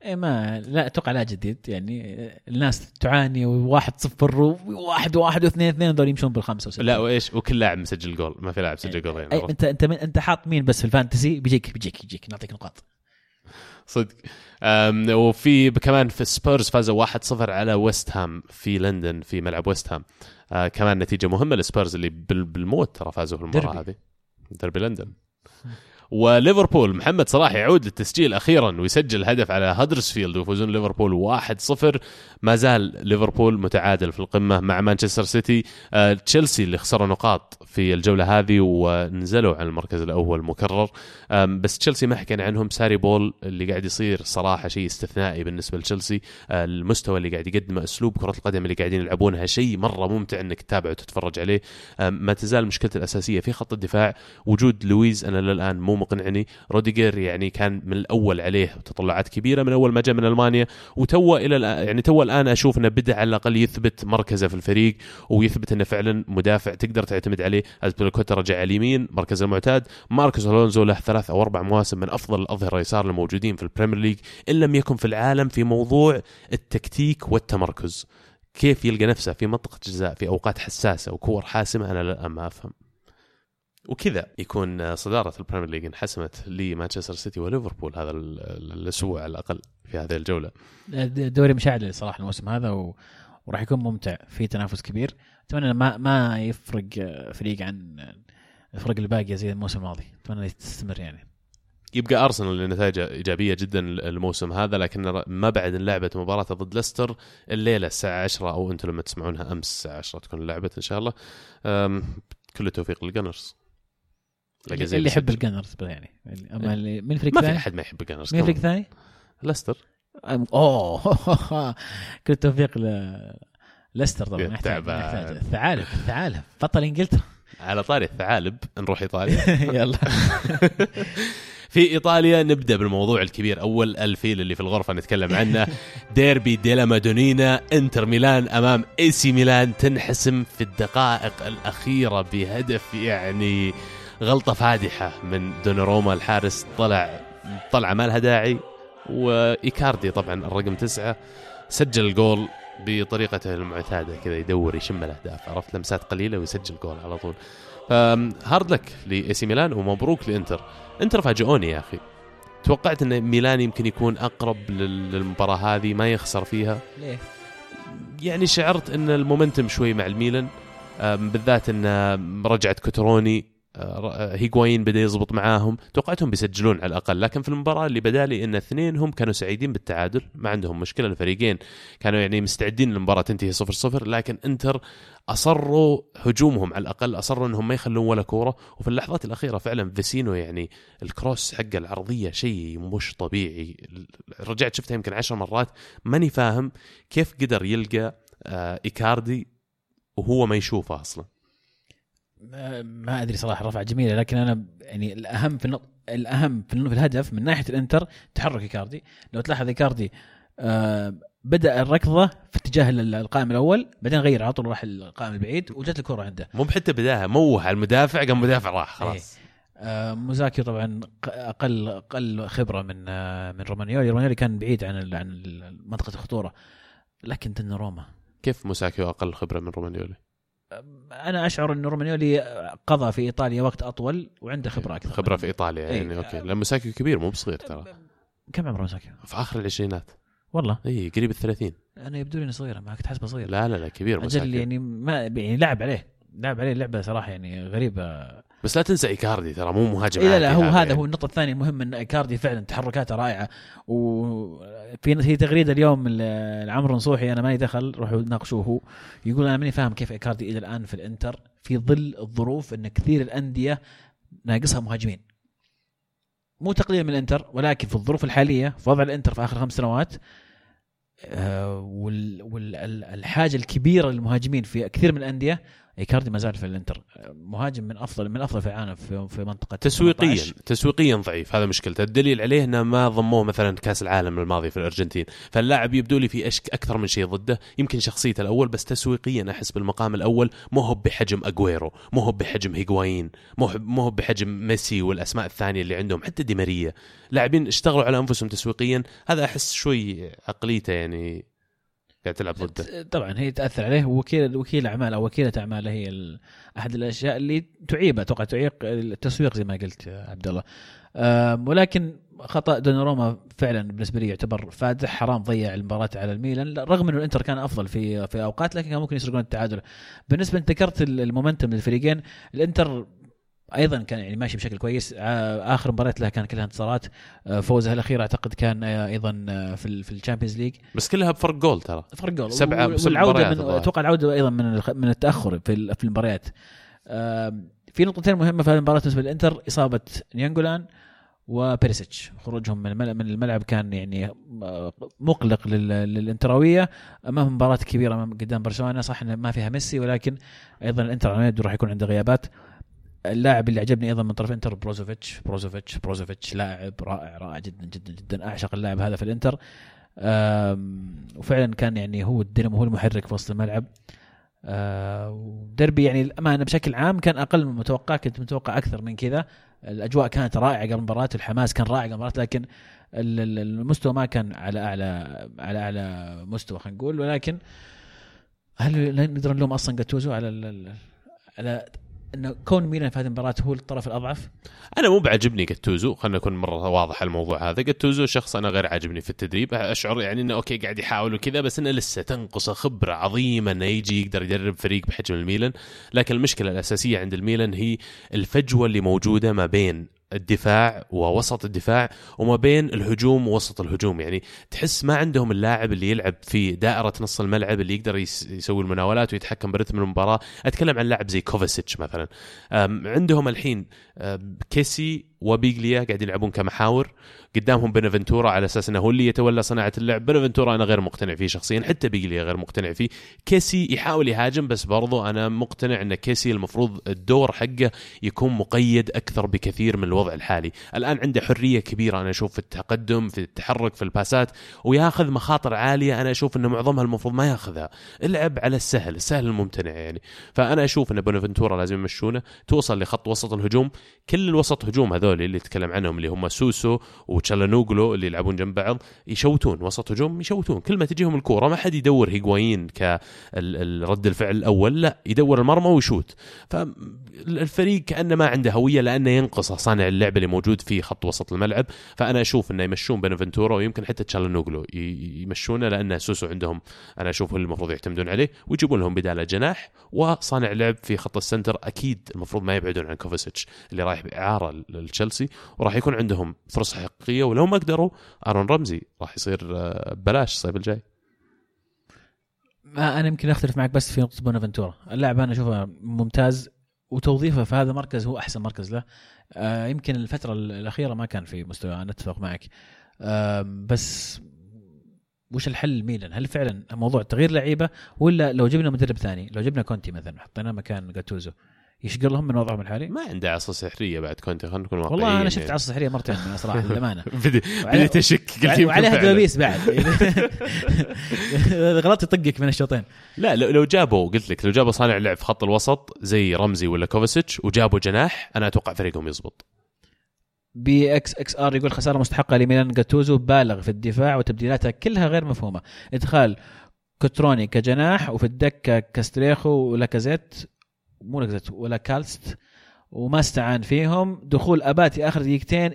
S2: إيه ما لا أتوقع لا جديد. يعني الناس تعاني وواحد صفر وواحد واحد واثنين اثنين دول يمشون بالخمسة وستة.
S1: لا وإيش؟ وكل لاعب مسجل جول. ما في لاعب سجل جول
S2: أي
S1: يعني
S2: انت أنت من أنت حاط مين بس في ال fantasy؟ بيجيك بيجيك بيجيك نعطيك نقاط.
S1: صدق. وفي كمان في سبيرز فازوا 1-0 على ويست هام في لندن في ملعب ويست هام. آه كمان نتيجة مهمة للسبيرز اللي بال- بالموت ترى فازوا في
S2: المباراة.
S1: هذه. ديربي لندن. وليفربول محمد صلاح يعود للتسجيل أخيرا ويسجل هدف على هدرسفيلد ويفوزون ليفربول 1-0 ما زال ليفربول متعادل في القمة مع مانشستر سيتي. آه تشيلسي اللي خسروا نقاط في الجولة هذه ونزلوا عن المركز الأول مكرر. بس تشيلسي ما حكينا عنهم. Sarri ball اللي قاعد يصير صراحة شيء استثنائي بالنسبة لتشيلسي. آه، المستوى اللي قاعد يقدمه أسلوب كرة القدم اللي قاعدين يلعبونها شيء مرة ممتع إنك تتابعه وتتفرج عليه. ما تزال مشكلته الأساسية في خط الدفاع. وجود لويز أنا للآن مو مقنعني. روديجر يعني كان من الأول عليه تطلعات كبيرة من أول ما جاء من ألمانيا وتو إلى يعني تو الآن أشوف إنه بدأ على الأقل يثبت مركزه في الفريق ويثبت إنه فعلا مدافع تقدر تعتمد عليه. ازبيلوكوتا رجع على اليمين مركز المعتاد. ماركوس ألونزو له ثلاث أو أربع مواسم من أفضل الأظهرة اليسار الموجودين في ال Premier League إن لم يكن في العالم في موضوع التكتيك والتمركز. كيف يلقى نفسه في منطقة جزاء في أوقات حساسة وكور حاسمة أنا لا ما أفهم. وكذا يكون صدارة ال Premier League انحسمت لمانشستر سيتي وليفربول هذا ال- ال- الأسبوع على الأقل في هذه الجولة.
S2: دوري مشاعل صراحة الموسم هذا و... وراح يكون ممتع في تنافس كبير. أتمنى ما ما يفرق فريق عن الفرق الباقيه زي الموسم الماضي. أتمنى تستمر يعني.
S1: يبقى أرسنال اللي نتائجه إيجابية جدا الموسم هذا لكن ما بعد لعبت مباراة ضد ليستر الليلة الساعة 10 أو أنتم لما تسمعونها أمس الساعة 10 تكون لعبت إن شاء الله. كل التوفيق للجنرز.
S2: اللي, اللي يحب الجنرز يعني. أما اللي من الفريق
S1: ما في أحد ما يحب الجنرز
S2: مين الفريق الثاني؟
S1: ليستر.
S2: أم- أوه. [laughs] كل التوفيق ل ليستر طبعا. نحتاج. نحتاج. الثعالب الثعالب. بطل إنجلترا.
S1: على طاري الثعالب نروح إيطاليا. [laughs]
S2: يلا. [laughs]
S1: في إيطاليا نبدأ بالموضوع الكبير. أول الفيل اللي في الغرفة نتكلم عنه. ديربي ديلا مادونينا. إنتر ميلان أمام إي سي ميلان. تنحسم في الدقائق الأخيرة بهدف يعني غلطة فادحة من دوناروما. الحارس طلع طلعه ما لها داعي وإيكاردي طبعا الرقم تسعة سجل الجول بطريقته المعتادة كذا يدور يشم الأهداف عرفت؟ لمسات قليلة ويسجل جول على طول. ف hard luck لإي سي ميلان ومبروك لإنتر. إنتر فاجئوني يا أخي. توقعت إن ميلان يمكن يكون أقرب لل- للمباراة هذه ما يخسر فيها.
S2: ليه؟
S1: يعني شعرت إن ال momentum شوي مع الميلان. بالذات إن رجعت كوتروني آه، آه، هيغوايين بدأ يزبط معاهم. توقعتهم بيسجلون على الأقل لكن في المباراة اللي بدأ لي إن اثنينهم كانوا سعيدين بالتعادل. ما عندهم مشكلة الفريقين كانوا يعني مستعدين للمباراة تنتهي 0 0 لكن إنتر أصروا هجومهم على الأقل أصروا إنهم ما يخلون ولا كورة. وفي اللحظات الأخيرة فعلا فيسينو يعني ال cross حقه العرضية شيء مش طبيعي. رجعت شفتها يمكن عشر مرات ماني فاهم كيف قدر يلقى آه، إيكاردي وهو ما يشوفه أصلا.
S2: ما, ما أدري صراحة رفعه جميلة لكن أنا يعني الأهم في النق... الأهم في, في الهدف من ناحية الإنتر تحرك إيكاردي. لو تلاحظ إيكاردي آه بدأ الركضة في اتجاه ال- القائم الأول بعدين غير على طول راح القائم البعيد وجت الكرة عنده.
S1: مو بحتى بداها موه على المدافع قام المدافع راح خلاص.
S2: آه موزاكي طبعا أقل أقل خبرة من آه من رومانيولي. رومانيولي كان بعيد عن عن منطقة الخطورة. لكن دوناروما
S1: كيف موساكيو أقل خبرة من رومانيولي؟
S2: أنا أشعر إن رومانيولي قضى في إيطاليا وقت أطول وعنده خبرة أكثر.
S1: خبرة في إيطاليا يعني
S2: إيه.
S1: okay. لأن موساكيو كبير مو بصغير ترى.
S2: كم عمره موساكيو؟
S1: في آخر العشرينات.
S2: والله.
S1: إي قريب الثلاثين.
S2: أنا يبدو لي اني صغيرة ما كنت حاسبه صغير
S1: لا لا لا كبير
S2: أجل
S1: موساكيو
S2: يعني ما يعني لعب عليه. لعب عليه لعبة صراحة يعني غريبة.
S1: بس لا تنسى إيكاردي ترى مو مهاجم
S2: إيه لا لا هو هذا
S1: يعني.
S2: هو النقطة الثانية المهم إن إيكاردي فعلا تحركاته رائعة. وفي في تغريدة اليوم لعمرو نصوحي أنا ماني دخل روحوا ناقشوه هو. يقول أنا ماني فاهم كيف إيكاردي إلى الآن في الإنتر في ظل الظروف إن كثير الأندية ناقصها مهاجمين. مو تقليل من الإنتر ولكن في الظروف الحالية في وضع الإنتر في آخر خمس سنوات والحاجة الكبيرة للمهاجمين في كثير من الأندية إيكاردي ما زال في الإنتر. مهاجم من افضل من أفضل في العالم في في
S1: منطقة
S2: 18.
S1: تسويقيا ضعيف هذا مشكلته الدليل عليه إنه ما ضموه مثلا كأس العالم الماضي في الأرجنتين. فاللاعب يبدو لي في أشك أكثر من شيء ضده. يمكن شخصيته الأول بس تسويقيا أحس بالمقام الأول. مو هو بحجم أجويرو مو هو بحجم هيغوايين مو هو بحجم ميسي والأسماء الثانية اللي عندهم. حتى دي ماريا. لاعبين اشتغلوا على أنفسهم تسويقيا. هذا أحس شوي عقليته يعني قاعد تلعب ضده.
S2: طبعا هي تأثر عليه. وكيل وكيل أعمال أو وكيلة اعماله هي أحد الأشياء اللي تعيب أتوقع تعيق التسويق زي ما قلت يا عبد الله ولكن خطأ دوناروما فعلا بالنسبة لي يعتبر فادح حرام ضيع المباراة على الميلان. لا، رغم إنه الإنتر كان أفضل في في أوقات لكن كان ممكن يسرقون التعادل. بالنسبة أنت ذكرت ال- المومنتم للفريقين. الإنتر أيضا كان يعني ماشي بشكل كويس. ع- آخر مباراة له كان كلها انتصارات. أه، فوزها الأخير أعتقد كان أه، أيضا في في ال Champions League.
S1: بس كلها بفرق جول ترى.
S2: فرق جول.
S1: سبعة-
S2: وال-
S1: سبع
S2: والعودة
S1: مباريات
S2: من. أتوقع العودة أيضا من من التأخر في في المباريات. في نقطتين مهمة في هذه المباراة بالنسبة للإنتر إصابة ناينجولان وبيريسيتش. خروجهم من الملعب, من الملعب كان يعني آه، مقلق لل- للإنتراوية. امام مباراة كبيرة قدام برشلونة صح انه ما فيها ميسي ولكن أيضا الإنتر راح يكون عنده غيابات. اللاعب اللي عجبني أيضا من طرف إنتر بروزوفيتش. بروزوفيتش بروزوفيتش لاعب رائع رائع جدا جدا جدا. أعشق اللاعب هذا في الإنتر. وفعلا كان يعني هو الدينامو هو المحرك في وسط الملعب. آه، ودربي يعني الأمانة بشكل عام كان أقل من المتوقع كنت متوقع أكثر من كذا. الأجواء كانت رائعة قبل المباراة الحماس كان رائع قبل المباراة لكن ال- ال- المستوى ما كان على أعلى على أعلى مستوى خلينا نقول. ولكن هل نقدر نلوم أصلا جاتوزو على على انه كون ميلان في هذه المباراة هو الطرف الأضعف.
S1: أنا مو بعجبني جاتوزو خلينا نكون مرة واضح الموضوع هذا. جاتوزو شخص أنا غير عاجبني في التدريب أشعر يعني إنه أوكي قاعد يحاول وكذا بس إنه لسه تنقصه خبرة عظيمة إنه يجي يقدر يدرب فريق بحجم الميلان. لكن المشكلة الأساسية عند الميلان هي الفجوة اللي موجودة ما بين الدفاع ووسط الدفاع وما بين الهجوم ووسط الهجوم. يعني تحس ما عندهم اللاعب اللي يلعب في دائرة نص الملعب اللي يقدر يس- يسوي المناولات ويتحكم برتم المباراة. أتكلم عن لاعب زي كوفاسيتش مثلا. عندهم الحين كيسي وبيجليا قاعدين يلعبون كمحاور. قدامهم بونافنتورا على أساس إنه هو اللي يتولى صناعة اللعب. بونافنتورا أنا غير مقتنع فيه شخصيا. حتى بيجليا غير مقتنع فيه. كيسي يحاول يهاجم بس برضو أنا مقتنع إن كيسي المفروض الدور حقه يكون مقيد أكثر بكثير من الوضع الحالي. الآن عنده حرية كبيرة أنا أشوف في التقدم في التحرك في الباسات وياخذ مخاطر عالية أنا أشوف انه معظمها المفروض ما ياخذها. العب على السهل السهل الممتنع يعني. فأنا أشوف إن بونافنتورا لازم يمشونه. توصل لخط وسط الهجوم. كل الوسط هجوم هذول اللي تكلم عنهم اللي هم سوسو وتشالانوغلو اللي يلعبون جنب بعض يشوتون وسط هجوم يشوتون. كل ما تجيهم الكورة ما حد يدور هيغوايين كرد الفعل الأول لا يدور المرمى ويشوت. فالفريق كأنه ما عنده هوية لأنه ينقصه صانع اللعب اللي موجود في خط وسط الملعب. فأنا أشوف إنه يمشون بونافنتورا ويمكن حتى تشالانوغلو يمشونه لأن سوسو عندهم أنا أشوف اللي المفروض يعتمدون عليه ويجيبون لهم بدالة جناح وصانع لعب في خط ال center. أكيد المفروض ما يبعدون عن كوفاسيتش اللي رايح بإعارة لتشيلسي وراح يكون عندهم فرصة حقيقية ولو ما قدروا آرون رمزي راح يصير آه، ببلاش الصيف الجاي.
S2: ما أنا يمكن أختلف معك بس في نقطة بونافنتورا. اللاعب أنا أشوفه ممتاز وتوظيفه في هذا المركز هو أحسن مركز له. آه يمكن الفترة الأخيرة ما كان في مستوى أنا أتفق معك. آه بس وش الحل ميلان؟ هل فعلا موضوع تغيير لعيبة ولا لو جبنا مدرب ثاني لو جبنا كونتي مثلا حطيناه مكان جاتوزو؟ يشق لهم من وضعهم الحالي؟
S1: ما عنده عصا سحرية بعد كونتي خلينا نكون واقعيين
S2: والله أنا شفت
S1: يعني.
S2: عصا سحرية مرتين [laughs] صراحة للأمانة.
S1: بدي بديت اشك
S2: وعليها. دبابيس بعد. [laughs] [laughs] غلطت يطقك من الشوطين.
S1: لا لو لو جابوا قلت لك لو جابوا صانع لعب في خط الوسط زي رمزي ولا كوفاسيتش وجابوا جناح أنا أتوقع فريقهم يزبط.
S2: بي إكس إكس ار يقول خسارة مستحقة لميلان جاتوزو بالغ في الدفاع وتبديلاتها كلها غير مفهومة. إدخال كوتروني كجناح وفي الدكة كاستييخو ولاكازيت مو لاكازيت ولا كالست. وما استعان فيهم. دخول أباتي آخر دقيقتين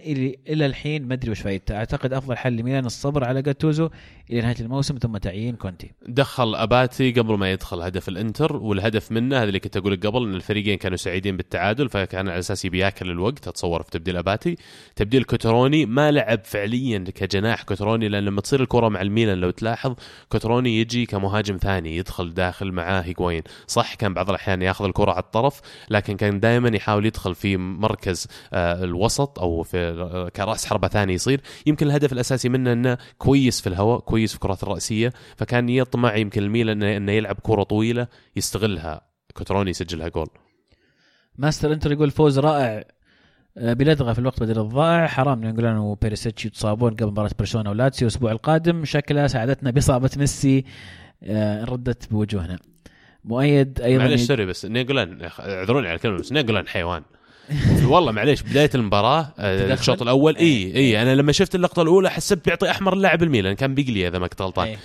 S2: إلى الحين ما أدري وش فايدته أعتقد أفضل حل لميلان الصبر على جاتوزو إلى نهاية الموسم ثم تعيين كونتي.
S1: دخل أباتي قبل ما يدخل هدف الإنتر والهدف منه هذا اللي كنت أقول لك قبل إن الفريقين كانوا سعيدين بالتعادل فكان على أساس يبي ياكل الوقت. أتصور في تبديل أباتي. تبديل كوتروني ما لعب فعليا كجناح كوتروني لأن لما تصير الكرة مع الميلان لو تلاحظ كوتروني يجي كمهاجم ثاني يدخل داخل معاه هيغوايين صح كان بعض الأحيان ياخذ الكرة على الطرف لكن كان دائما يحاول يدخل في مركز آه، الوسط أو في آه، كرأس حربة ثاني يصير. يمكن الهدف الأساسي منه إنه كويس في الهواء كويس في الكرات الرأسية فكان يطمع يمكن الميلان إنه يلعب كرة طويلة يستغلها. كوتروني يسجلها جول.
S2: ماستر انتر يقول فوز رائع. آه، بلدغه في الوقت بدل الضائع. حرام ناينجولان وبيريسيتش يتصابون قبل مباراة برشلونة ولاتسيو الأسبوع القادم. شكلها ساعدتنا بإصابة ميسي. ردت بوجوهنا. مؤيد أيضا
S1: معلش sorry بس ناينجولان اعذروني على الكلمة بس ناينجولان حيوان [laughs] والله معليش بداية المباراة آه،؟ الشوط الأول اي
S2: إيه.
S1: إي أنا لما شفت اللقطة الأولى حسبت بيعطي أحمر اللاعب الميلان كان بيليا إذا ما كنت غلطان
S2: إيه.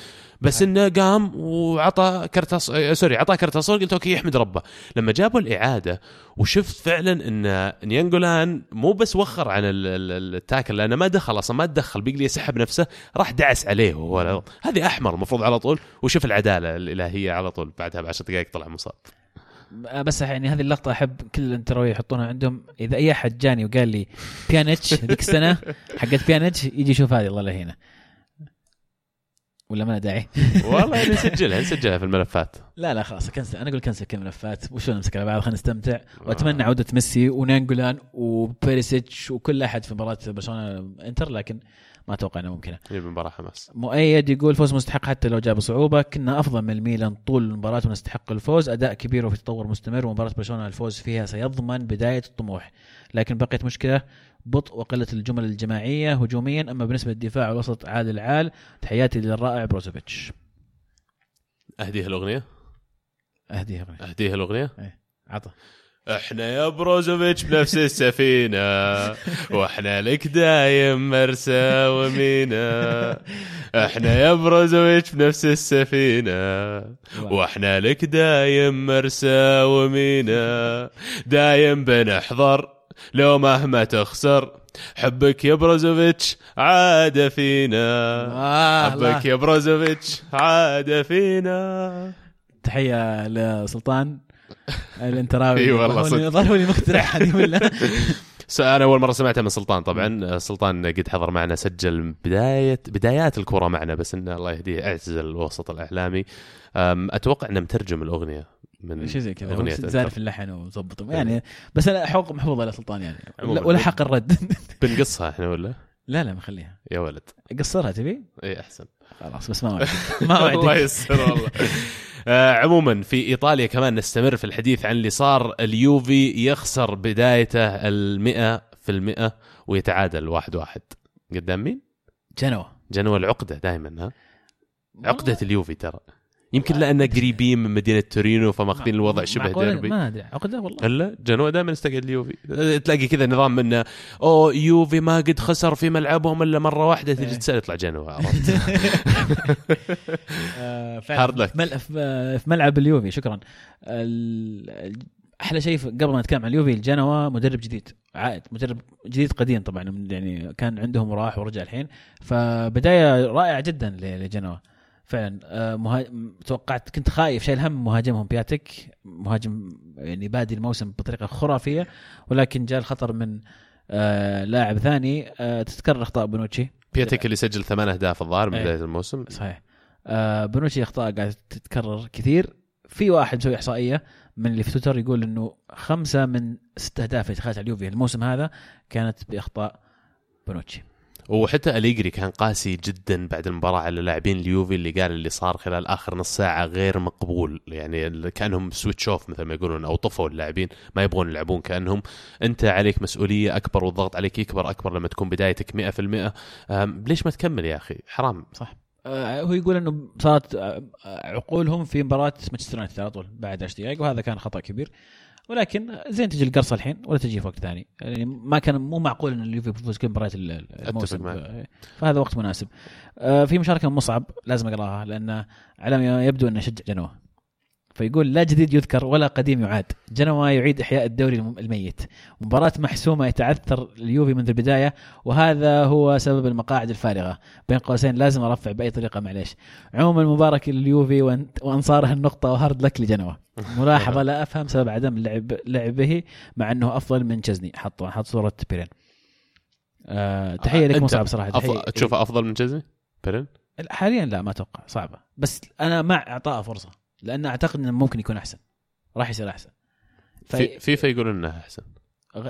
S1: بس إنه قام وعطى كرت أص... آه، sorry عطى كرت اصفر قلت okay يحمد ربه. لما جابوا الإعادة وشفت فعلا إن ناينجولان مو بس وخر عن ال- ال- ال tackle لأنه ما دخل أصلا ما تدخل بيقلي يسحب نفسه راح دعس عليه وهو هذه أحمر المفروض على طول وشوف العدالة الإلهية على طول بعدها بعشر دقائق طلع مصاب.
S2: بس يعني هذه اللقطة أحب كل الانترويه يحطونها عندهم. إذا أي أحد جاني وقال لي بيانيتش ذيك السنة حقت بيانيتش يجي يشوف هذه الله لا هنا ولا ما داعي؟ [laughs]
S1: والله [laughs] يعني نسجلها نسجلها في الملفات.
S2: لا لا خلاص cancel أنا أقول cancel كل الملفات. وشو نمسك على بعض؟ خلينا نستمتع وأتمنى عودة ميسي وناينجولان وبيريسيتش وكل أحد في مباراة برشلونة انتر لكن ما أتوقع انها ممكنة.
S1: هي مباراة حماس.
S2: مؤيد يقول فوز مستحق حتى لو جاء بصعوبه كنا أفضل من الميلان طول المباراة ونستحق الفوز. أداء كبير وفي تطور مستمر ومباراة برشلونة الفوز فيها سيضمن بداية الطموح. لكن بقيت مشكلة بطء وقلة الجمل الجماعية هجوميا أما بالنسبة للدفاع والوسط عال العال. تحياتي للرائع بروزوفيتش.
S1: اهديها الأغنية؟
S2: اهديها أغنية.
S1: اهديها الأغنية؟
S2: عطى
S1: إحنا يا بروزوفيتش بنفس السفينة وإحنا لك دايم مرسى ومينا إحنا يا بروزوفيتش بنفس السفينة وإحنا لك دايم مرسى ومينا دايم بنحضر لو مهما تخسر حبك يا بروزوفيتش عاد فينا. حبك. يا بروزوفيتش عاد فينا.
S2: تحية لسلطان. الانتراوي
S1: إي والله
S2: ظهر لي-
S1: صدق.
S2: ظهر لي مخترع هذه ولا؟ [laughs]
S1: أنا أول مرة سمعتها من سلطان طبعا سلطان قد حضر معنا سجل بدايه بدايات الكره معنا بس إنه الله يهديه اعتزل الوسط الإعلامي. أتوقع إنه مترجم الأغنية من
S2: شيء زي كذا. زارف اللحن ومظبطه يعني بس أنا حقوق محفوظة لسلطان يعني.
S1: عموماً.
S2: ولا حق الرد. [laughs]
S1: بنقصها إحنا ولا؟
S2: لا لا مخليها
S1: يا ولد.
S2: قصرها تبي؟
S1: اي أحسن.
S2: خلاص بس ما [laughs] وعدك. ما
S1: الله
S2: وعدك
S1: يستر والله. [laughs] آه، عموما في إيطاليا كمان نستمر في الحديث عن اللي صار اليوفي يخسر بدايته المئة في المئة ويتعادل واحد واحد. قدام مين؟
S2: جنوة
S1: جنوة العقدة دائما ها؟ عقدة اليوفي ترى. يمكن لأن قريبين من مدينة تورينو فماخذين الوضع شبه؟ ديربي
S2: ما أدري عقده والله.
S1: هلا جنوة دائما استقعد اليوفي تلاقي كذا نظام إنه أوه يوفي ما قد خسر في ملعبهم إلا مرة واحدة. تجي
S2: إيه.
S1: تسأل يطلع جنوة. [laughs] عرفت؟
S2: آه،. في مل- في آه، في ملعب اليوفي شكرا. أحلى شيء قبل ما نتكلم عن اليوفي الجنوة مدرب جديد عائد مدرب جديد قديم طبعا يعني كان عندهم وراح ورجع الحين. فبداية رائعة جدا ل- لجنوة. فعلا. آه، مها... توقعت كنت خايف شايل هم مهاجمهم بياتك مهاجم يعني بادي الموسم بطريقة خرافية ولكن جاء الخطر من آه لاعب ثاني. آه تتكرر أخطاء بونوتشي.
S1: بياتيك اللي سجل ثمان أهداف الظاهر من
S2: إيه.
S1: بداية الموسم.
S2: صحيح. آه بونوتشي أخطاء قاعدة تتكرر كثير. في واحد مسوي إحصائية من اللي في تويتر يقول إنه خمسة من ست أهداف اللي دخلت على اليوفي الموسم هذا كانت بأخطاء بونوتشي.
S1: وحتى أليجري كان قاسي جدا بعد المباراة على لاعبين اليوفي اللي قال اللي صار خلال آخر نص ساعة غير مقبول. يعني كأنهم switch off مثل ما يقولون أو طفوا اللاعبين ما يبغون يلعبون كأنهم. أنت عليك مسؤولية أكبر والضغط عليك يكبر أكبر لما تكون بدايتك 100% أم، ليش ما تكمل يا أخي؟ حرام.
S2: صح. آه هو يقول إنه صارت آه، عقولهم في مباراة مانشستر يونايتد على طول بعد 10 دقائق وهذا كان خطأ كبير. ولكن زين تجي القرصة الحين ولا تجي في وقت ثاني. يعني ما كان مو معقول إن اليوفي بيفوز كل مباريات ال- الموسم. فهذا وقت مناسب. آه، في مشاركة من مصعب لازم أقراها لأن على ما يبدو أنه يشجع جنوه. فيقول لا جديد يذكر ولا قديم يعاد. جنوا يعيد إحياء الدوري الم- الميت. مباراة محسومة يتعثر اليوفي منذ البداية وهذا هو سبب المقاعد الفارغة. بين قوسين لازم أرفع بأي طريقة معليش. عموما مبارك لليوفي وأن- وأنصاره النقطة وهارد لك لجنوا ملاحظة لا أفهم سبب عدم لعب لعبه مع أنه أفضل من تشزني حط حط صورة بيرين أه تحية لك مصعب صراحة.
S1: أفضل تشوفه أفضل من جزي؟ بيرن؟
S2: حاليا لا ما أتوقع. صعبة. بس أنا مع اعطائه فرصة. لأن أعتقد إنه ممكن يكون أحسن. راح يصير أحسن.
S1: في فيفا يقولون انها
S2: أحسن.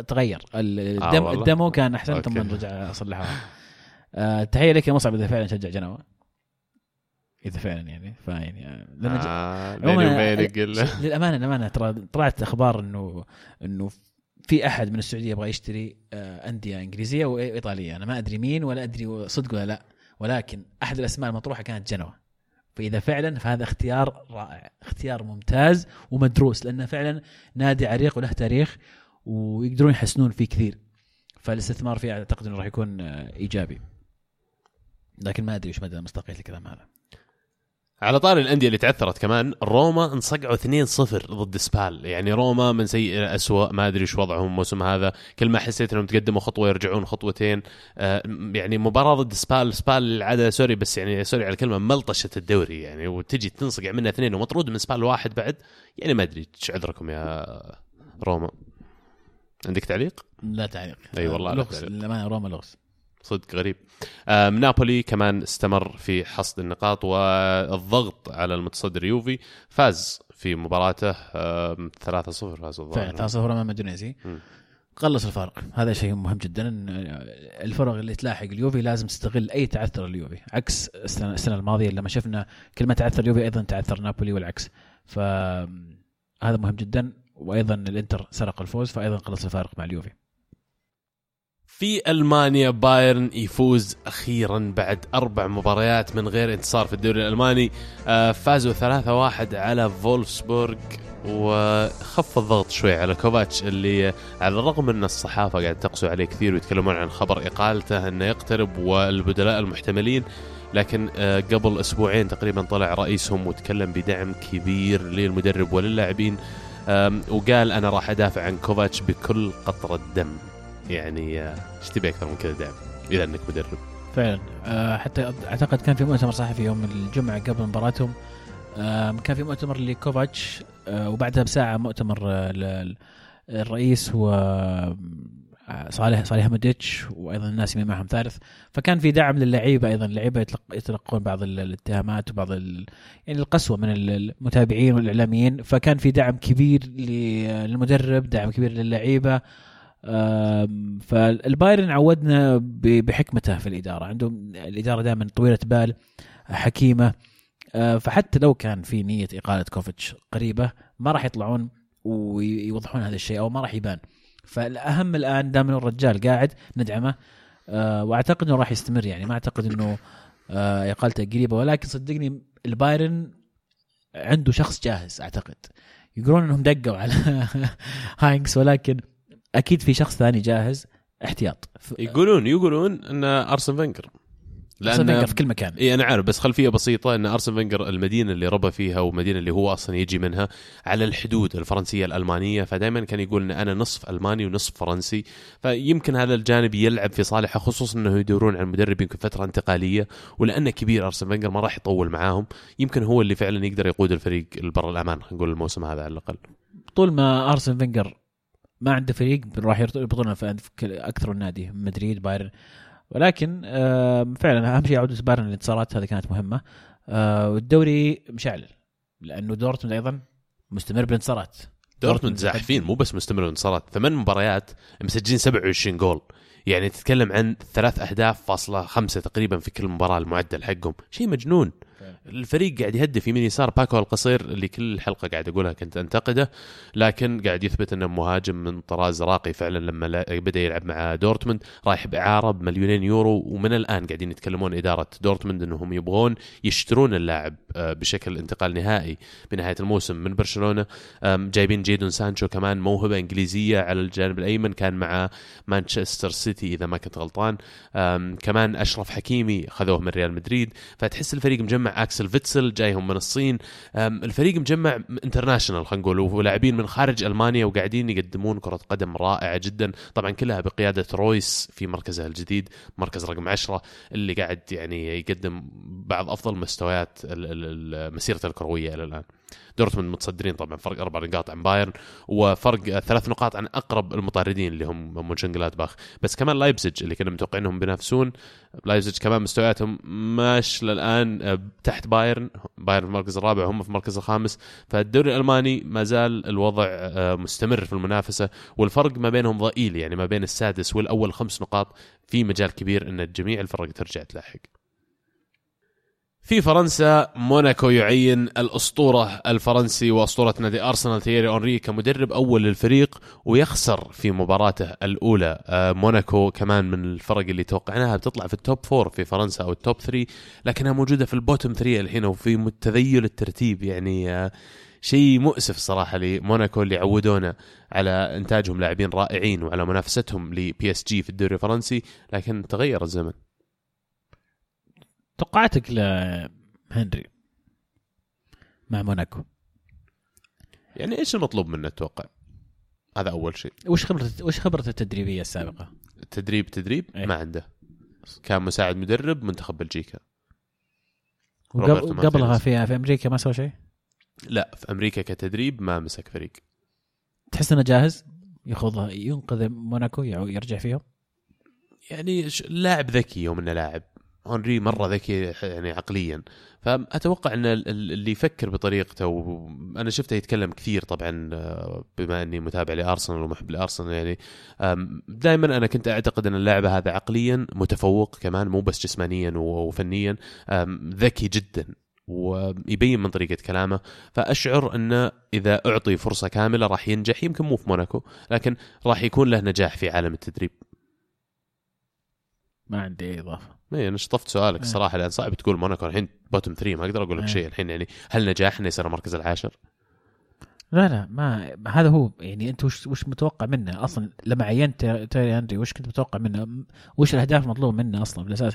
S2: تغير.
S1: آه
S2: الدم
S1: والله؟
S2: الدمو كان أحسن ثم. رجع صلحوها أه تحية لك يا مصعب إذا فعلا شجع جنوا إذا فعلا يعني فيعني آه، لما ج-
S1: آه [laughs]
S2: للأمانة للأمانة ترى طلعت أخبار انه إنه في أحد من السعودية يبغى يشتري آه، أندية إنجليزية وإيطالية. أنا ما أدري مين ولا أدري صدق ولا لا. ولكن أحد الأسماء المطروحة كانت جنوا فإذا فعلا فهذا اختيار رائع اختيار ممتاز ومدروس لأنه فعلا نادي عريق وله تاريخ ويقدرون يحسنون فيه كثير. فالاستثمار فيه أعتقد إنه راح يكون إيجابي. لكن ما أدري وش مدى مصداقية الكلام هذا.
S1: على طار الأندية اللي تعثرت كمان روما انصقعوا 2-0 ضد سبال. يعني روما من سيء إلى اسوء ما أدري إيش وضعهم الموسم هذا. كل ما حسيت إنهم تقدموا خطوة يرجعون خطوتين. آه يعني مباراة ضد سبال سبال العادة sorry بس يعني sorry على الكلمة ملطشة الدوري يعني وتجي تنصقع منها اثنين ومطرود من سبال واحد بعد. يعني ما أدري إيش عذركم يا روما. عندك تعليق؟
S2: لا تعليق.
S1: أي والله
S2: لغز. للأمانة روما لغز.
S1: صدق غريب. آم، نابولي كمان استمر في حصد النقاط والضغط على المتصدر يوفي. فاز في مباراته آم، 3-0 فاز
S2: فعلا
S1: الظاهر
S2: 3-0 أمام أودينيزي
S1: مم.
S2: قلص الفارق هذا شيء مهم جدا. الفرق اللي تلاحق اليوفي لازم تستغل أي تعثر اليوفي عكس السنة, الماضية لما شفنا كل ما تعثر اليوفي أيضا تعثر نابولي والعكس. فهذا مهم جدا. وأيضا الإنتر سرق الفوز فايضا قلص الفارق مع اليوفي.
S1: في ألمانيا بايرن يفوز أخيرا بعد أربع مباريات من غير انتصار في الدوري الألماني. آه، فازوا 3-1 على فولفسبورغ وخف الضغط شوي على كوفاتش اللي على الرغم أن الصحافة قاعد تقسو عليه كثير ويتكلمون عن خبر إقالته أنه يقترب والبدلاء المحتملين لكن آه، قبل أسبوعين تقريبا طلع رئيسهم وتكلم بدعم كبير للمدرب وللاعبين. وقال أنا راح أدافع عن كوفاتش بكل قطرة دم. يعني آه، إيش تبي أكثر من كذا دعم اذا أنك مدرب؟
S2: فعلا. آه، حتى أعتقد كان في مؤتمر صحفي يوم الجمعة قبل مباراتهم. كان في مؤتمر لكوفاتش آه، وبعدها بساعة مؤتمر الرئيس و صالح صالح مديتش وأيضا الناس اللي معهم ثالث. فكان في دعم للعيبة أيضا. اللعيبة يتلق- يتلقون بعض ال- الاتهامات وبعض ال... يعني القسوة من ال- المتابعين والإعلاميين. فكان في دعم كبير للمدرب دعم كبير للعيبة. فالبايرن عودنا بحكمته في الإدارة. عندهم الإدارة دائما طويلة بال حكيمة. آه، فحتى لو كان في نية إقالة كوفيتش قريبة ما راح يطلعون ويوضحون هذا الشيء أو ما راح يبان. فالأهم الآن دام إنه الرجال قاعد ندعمه. آه، وأعتقد إنه راح يستمر يعني. ما أعتقد إنه آه، إقالته قريبة. ولكن صدقني البايرن عنده شخص جاهز أعتقد. يقولون إنهم دقوا على [laughs] هاينكس ولكن أكيد في شخص ثاني جاهز. احتياط. ف-
S1: يقولون يقولون إن
S2: أرسن فينجر
S1: لأن
S2: في كل مكان.
S1: إي أنا عارف بس خلفية بسيطة إن أرسن فينجر المدينة اللي ربى فيها والمدينه اللي هو أصلا يجي منها على الحدود الفرنسية الألمانية. فدائما كان يقول إن أنا نصف ألماني ونصف فرنسي. فيمكن هذا الجانب يلعب في صالحه خصوصا إنه يدورون على المدرب يمكن فترة انتقالية. ولأنه كبير أرسن فينجر ما راح يطول معاهم. يمكن هو اللي فعلا يقدر يقود الفريق لبر الأمان نقول الموسم هذا على الأقل.
S2: طول ما أرسن فينجر ما عنده فريق راح يربطونه في أكثر من نادي مدريد بايرن. ولكن فعلا أهم شيء عوده بايرن الانتصارات هذه كانت مهمة. آه، والدوري مشعل لأنه دورتموند أيضا مستمر بالانتصارات.
S1: دورتموند زاحفين مو بس مستمر الانتصارات ثمان مباريات مسجلين 27 جول. يعني تتكلم عن ثلاث أهداف فاصلة خمسة تقريبا في كل مباراة المعدل حقهم. شيء مجنون. الفريق قاعد يهدف يمين يسار باكو ألكاسير اللي كل حلقة قاعد أقولها كنت أنتقده لكن قاعد يثبت إنه مهاجم من طراز راقي فعلا لما بدأ يلعب مع دورتموند رايح بإعارة بمليونين يورو ومن الآن قاعدين يتكلمون إدارة دورتموند إنهم يبغون يشترون اللاعب آه، بشكل انتقال نهائي بنهاية الموسم من برشلونة. جايبين جيدون سانشو كمان موهبة إنجليزية على الجانب الأيمن كان مع مانشستر سيتي إذا ما كنت غلطان. كمان أشرف حكيمي خذوه من ريال مدريد فتحس الفريق مجمع اكسل فيتسل جايهم من الصين. الفريق مجمع international خلينا نقول ولاعبين من خارج ألمانيا وقاعدين يقدمون كرة قدم رائعة جدا. طبعا كلها بقيادة رويس في مركزه الجديد مركز رقم 10 اللي قاعد يعني يقدم بعض أفضل مستويات مسيرته الكروية إلى الآن. دورتموند متصدرين طبعا فرق أربع نقاط عن بايرن وفرق ثلاث نقاط عن أقرب المطاردين اللي هم مونشنجلادباخ بس كمان لايبزيج اللي كنا متوقعين إنهم بينافسون لايبزيج كمان مستوياتهم ماش للآن آه، تحت بايرن. بايرن في المركز الرابع وهم في المركز الخامس. فالدوري الألماني ما زال الوضع آه، مستمر في المنافسة والفرق ما بينهم ضئيل يعني ما بين السادس والأول خمس نقاط في مجال كبير إن جميع الفرق ترجع تلاحق. في فرنسا موناكو يعين الأسطورة الفرنسي وأسطورة نادي أرسنال تييري أونري كمدرب أول للفريق ويخسر في مباراته الأولى. آه، موناكو كمان من الفرق اللي توقعناها بتطلع في ال top four في فرنسا أو ال top 3 لكنها موجودة في ال bottom 3 الحين وفي تذيل الترتيب. يعني آه، شيء مؤسف صراحة لموناكو اللي عودونا على إنتاجهم لاعبين رائعين وعلى منافستهم ل PSG في الدوري الفرنسي لكن تغير الزمن.
S2: توقعاتك لهنري مع موناكو
S1: يعني إيش المطلوب منه تتوقع؟ هذا أول شيء
S2: وش خبرته وش خبرته التدريبية السابقة؟
S1: تدريب تدريب
S2: إيه.
S1: ما عنده كان مساعد مدرب منتخب بلجيكا روبرتو
S2: وقبل قبلها
S1: مارتينيز.
S2: في في أمريكا ما سوى شيء؟
S1: لا في أمريكا كتدريب ما مسك فريق
S2: تحس إنه جاهز؟ ياخذها ينقذ موناكو يرجع فيهم؟
S1: يعني لاعب ذكي يوم إنه لاعب هنري مرة ذكي يعني عقليا. فأتوقع إن ال- ال- اللي يفكر بطريقته وأنا شفته يتكلم كثير طبعا آه، بما إني متابع لأرسنال ومحب لأرسنال يعني دائما أنا كنت أعتقد إن اللاعب هذا عقليا متفوق كمان مو بس جسمانيا وفنيا ذكي جدا ويبين من طريقة كلامه. فأشعر انه إذا أعطي فرصة كاملة راح ينجح يمكن مو في موناكو لكن راح يكون له نجاح في عالم التدريب.
S2: ما عندي أي إضافة.
S1: اي أنا شطفت سؤالك
S2: إيه.
S1: الصراحه لأن صعب تقول موناكو الحين بوتم 3 ما أقدر أقول لك
S2: إيه.
S1: شيء الحين يعني هل نجاح إنه يصير المركز العاشر؟
S2: لا لا ما هذا هو يعني أنت وش وش متوقع منه أصلا لما عينت تيري هنري وش كنت متوقع منه وش الأهداف المطلوبه منه أصلا بالأساس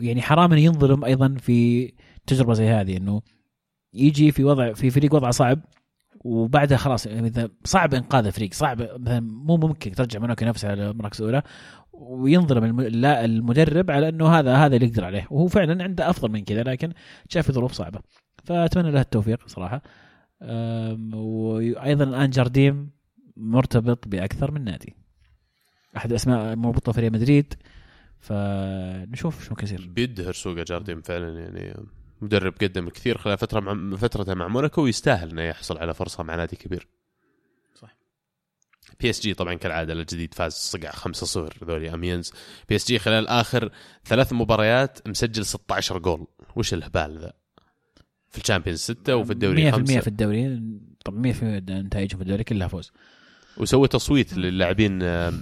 S2: يعني حرام إنه ينظلم أيضا في تجربة زي هذه إنه يجي في وضع في فريق وضعه صعب وبعدها خلاص يعني إذا صعب إنقاذ الفريق صعب مثلا مو ممكن ترجع موناكو نفسه على المراكز الأولى وينظلم المدرب على إنه هذا هذا اللي يقدر عليه. وهو فعلا عنده أفضل من كذا لكن شاف ظروف صعبة. فأتمنى له التوفيق صراحة. وأيضا الآن جارديم مرتبط بأكثر من نادي. أحد الاسماء مربوطة في ريال مدريد. فنشوف شو ممكن يصير.
S1: بيزدهر سوق جارديم فعلا يعني مدرب قدم كثير خلال فترة مع فترته مع موناكو ويستاهل انه يحصل على فرصة مع نادي كبير.
S2: صح.
S1: PSG طبعا كالعادة الجديد فاز صقع 5-0 ذولي أمينز. PSG خلال آخر ثلاث مباريات مسجل 16 جول. وش الهبال ذا؟ في ال Champions 6 وفي الدوري
S2: 100%
S1: 5
S2: في الدوري. طبعا 100% نتائجهم في الدوري كلها فوز.
S1: وسوى تصويت للاعبين آه،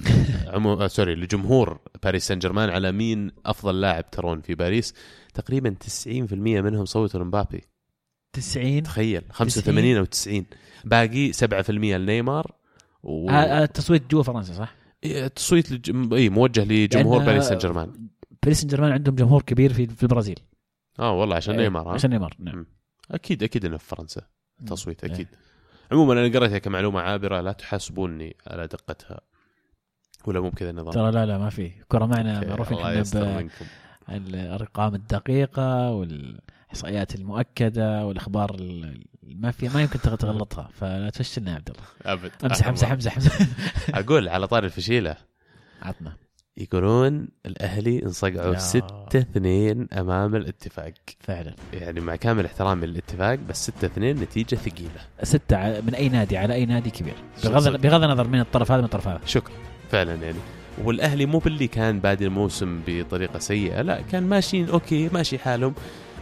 S1: عمو... آه، sorry لجمهور باريس سان جيرمان على مين أفضل لاعب ترون في باريس. تقريبا 90% منهم صوتوا لمبابي.
S2: 90
S1: تخيل 85 أو 90 باقي 7% لنيمار و...
S2: التصويت جوا فرنسا صح؟
S1: إيه، تصويت لج... اي موجه لجمهور باريس سان جيرمان
S2: باريس سان جيرمان عندهم جمهور كبير في في البرازيل.
S1: آه والله عشان
S2: إيه،
S1: نيمار؟
S2: عشان نيمار نعم.
S1: أكيد أكيد إنه في فرنسا. تصويت
S2: إيه.
S1: أكيد. عموما أنا قريتها كمعلومه عابرة لا تحاسبوني على دقتها. ولا مو بكذا النظام
S2: ترى لا لا ما في. كرة معنا معروفين
S1: إحنا
S2: الأرقام الدقيقة والإحصائيات المؤكدة والأخبار ال- ما في ما يمكن تغ- تغلطها فلا تفشلنا يا عبد الله.
S1: أبد.
S2: امزح امزح امزح امزح
S1: أقول على طار الفشيلة.
S2: عطنا.
S1: يقولون الأهلي انصقعوا
S2: يا.
S1: 6 2 أمام الاتفاق.
S2: فعلا.
S1: يعني مع كامل احترامي للاتفاق بس 6 2 نتيجة ثقيلة.
S2: ستة على- من أي نادي؟ على أي نادي كبير. بغض بغض النظر من الطرف هذا من الطرف هذا.
S1: شكرا. فعلا يعني. والأهلي مو باللي كان بادي الموسم بطريقة سيئة لا كان ماشيين okay ماشي حالهم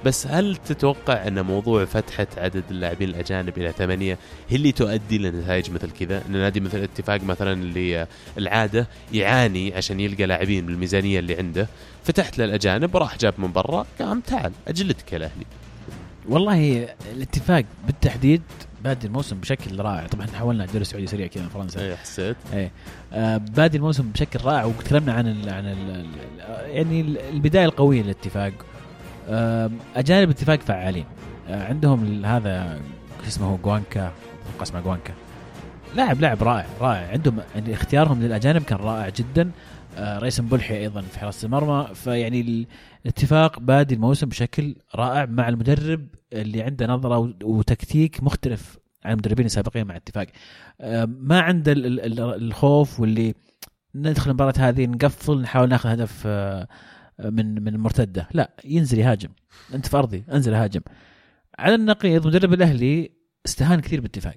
S1: بس هل تتوقع أن موضوع فتحة عدد اللاعبين الأجانب إلى ثمانية هي اللي تؤدي لنتائج مثل كذا؟ إن نادي مثل الاتفاق مثلا اللي العادة يعاني عشان يلقى لاعبين بالميزانية اللي عنده فتحت للاجانب وراح جاب من برا قام تعال اجلدك يا الأهلي.
S2: والله الاتفاق بالتحديد بادي الموسم بشكل رائع. طبعا حولنا الدوري السعودي سريع كذا فرنسا
S1: اي حسيت.
S2: إيه. آه بادي الموسم بشكل رائع وتكلمنا عن ال عن ال يعني البداية القوية للاتفاق. آه أجانب الاتفاق فعالين. آه عندهم هذا اسمه جوانكا اسمه جوانكا. لاعب لاعب رائع رائع. عندهم يعني اختيارهم للأجانب كان رائع جدا. آه ريسن بلحي أيضا في حراسة المرمى. فيعني الاتفاق بادي الموسم بشكل رائع مع المدرب اللي عنده نظرة وتكتيك مختلف عن المدربين السابقين مع اتفاق آه، ما عنده الخوف واللي ندخل المباراة هذه نقفل نحاول ناخذ هدف آه، من من المرتدة. لا ينزل يهاجم. أنت في ارضي أنزل هاجم على النقيض مدرب الأهلي استهان كثير باتفاق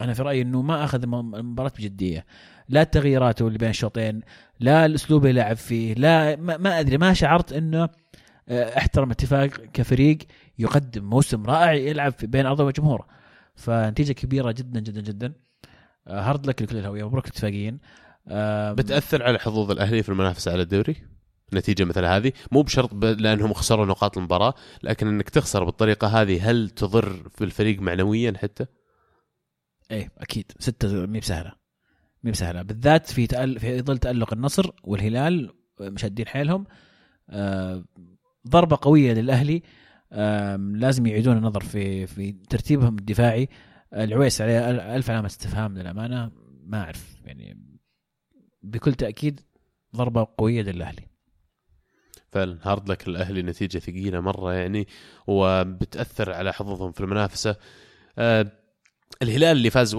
S2: أنا في رأيي إنه ما أخذ المباراه بجدية لا تغييراته اللي بين الشوطين لا الأسلوب اللي لعب فيه لا ما, ما أدري ما شعرت إنه آه، احترم اتفاق كفريق يقدم موسم رائع يلعب بين ارضه وجمهوره فنتيجة كبيرة جدا جدا جدا هارد لك لكل الهوية مبروك اتفاقيين
S1: بتأثر على حظوظ الأهلي في المنافسة على الدوري؟ نتيجة مثل هذه مو بشرط. لأنهم خسروا نقاط المباراة لكن إنك تخسر بالطريقة هذه هل تضر في الفريق معنويا حتى؟
S2: إيه أكيد. ستة مي بسهله مي بسهله بالذات في تأل... في ظل تألق النصر والهلال مشدين حيلهم. آه ضربة قوية للأهلي. آه لازم يعيدون النظر في في ترتيبهم الدفاعي. العويس عليه ألف علامة استفهام للأمانة. ما أعرف يعني بكل تأكيد ضربة قوية للأهلي.
S1: فعلا هارد لك الأهلي نتيجة ثقيلة مرة يعني وبتأثر على حظوظهم في المنافسة. آه الهلال اللي فاز 1-0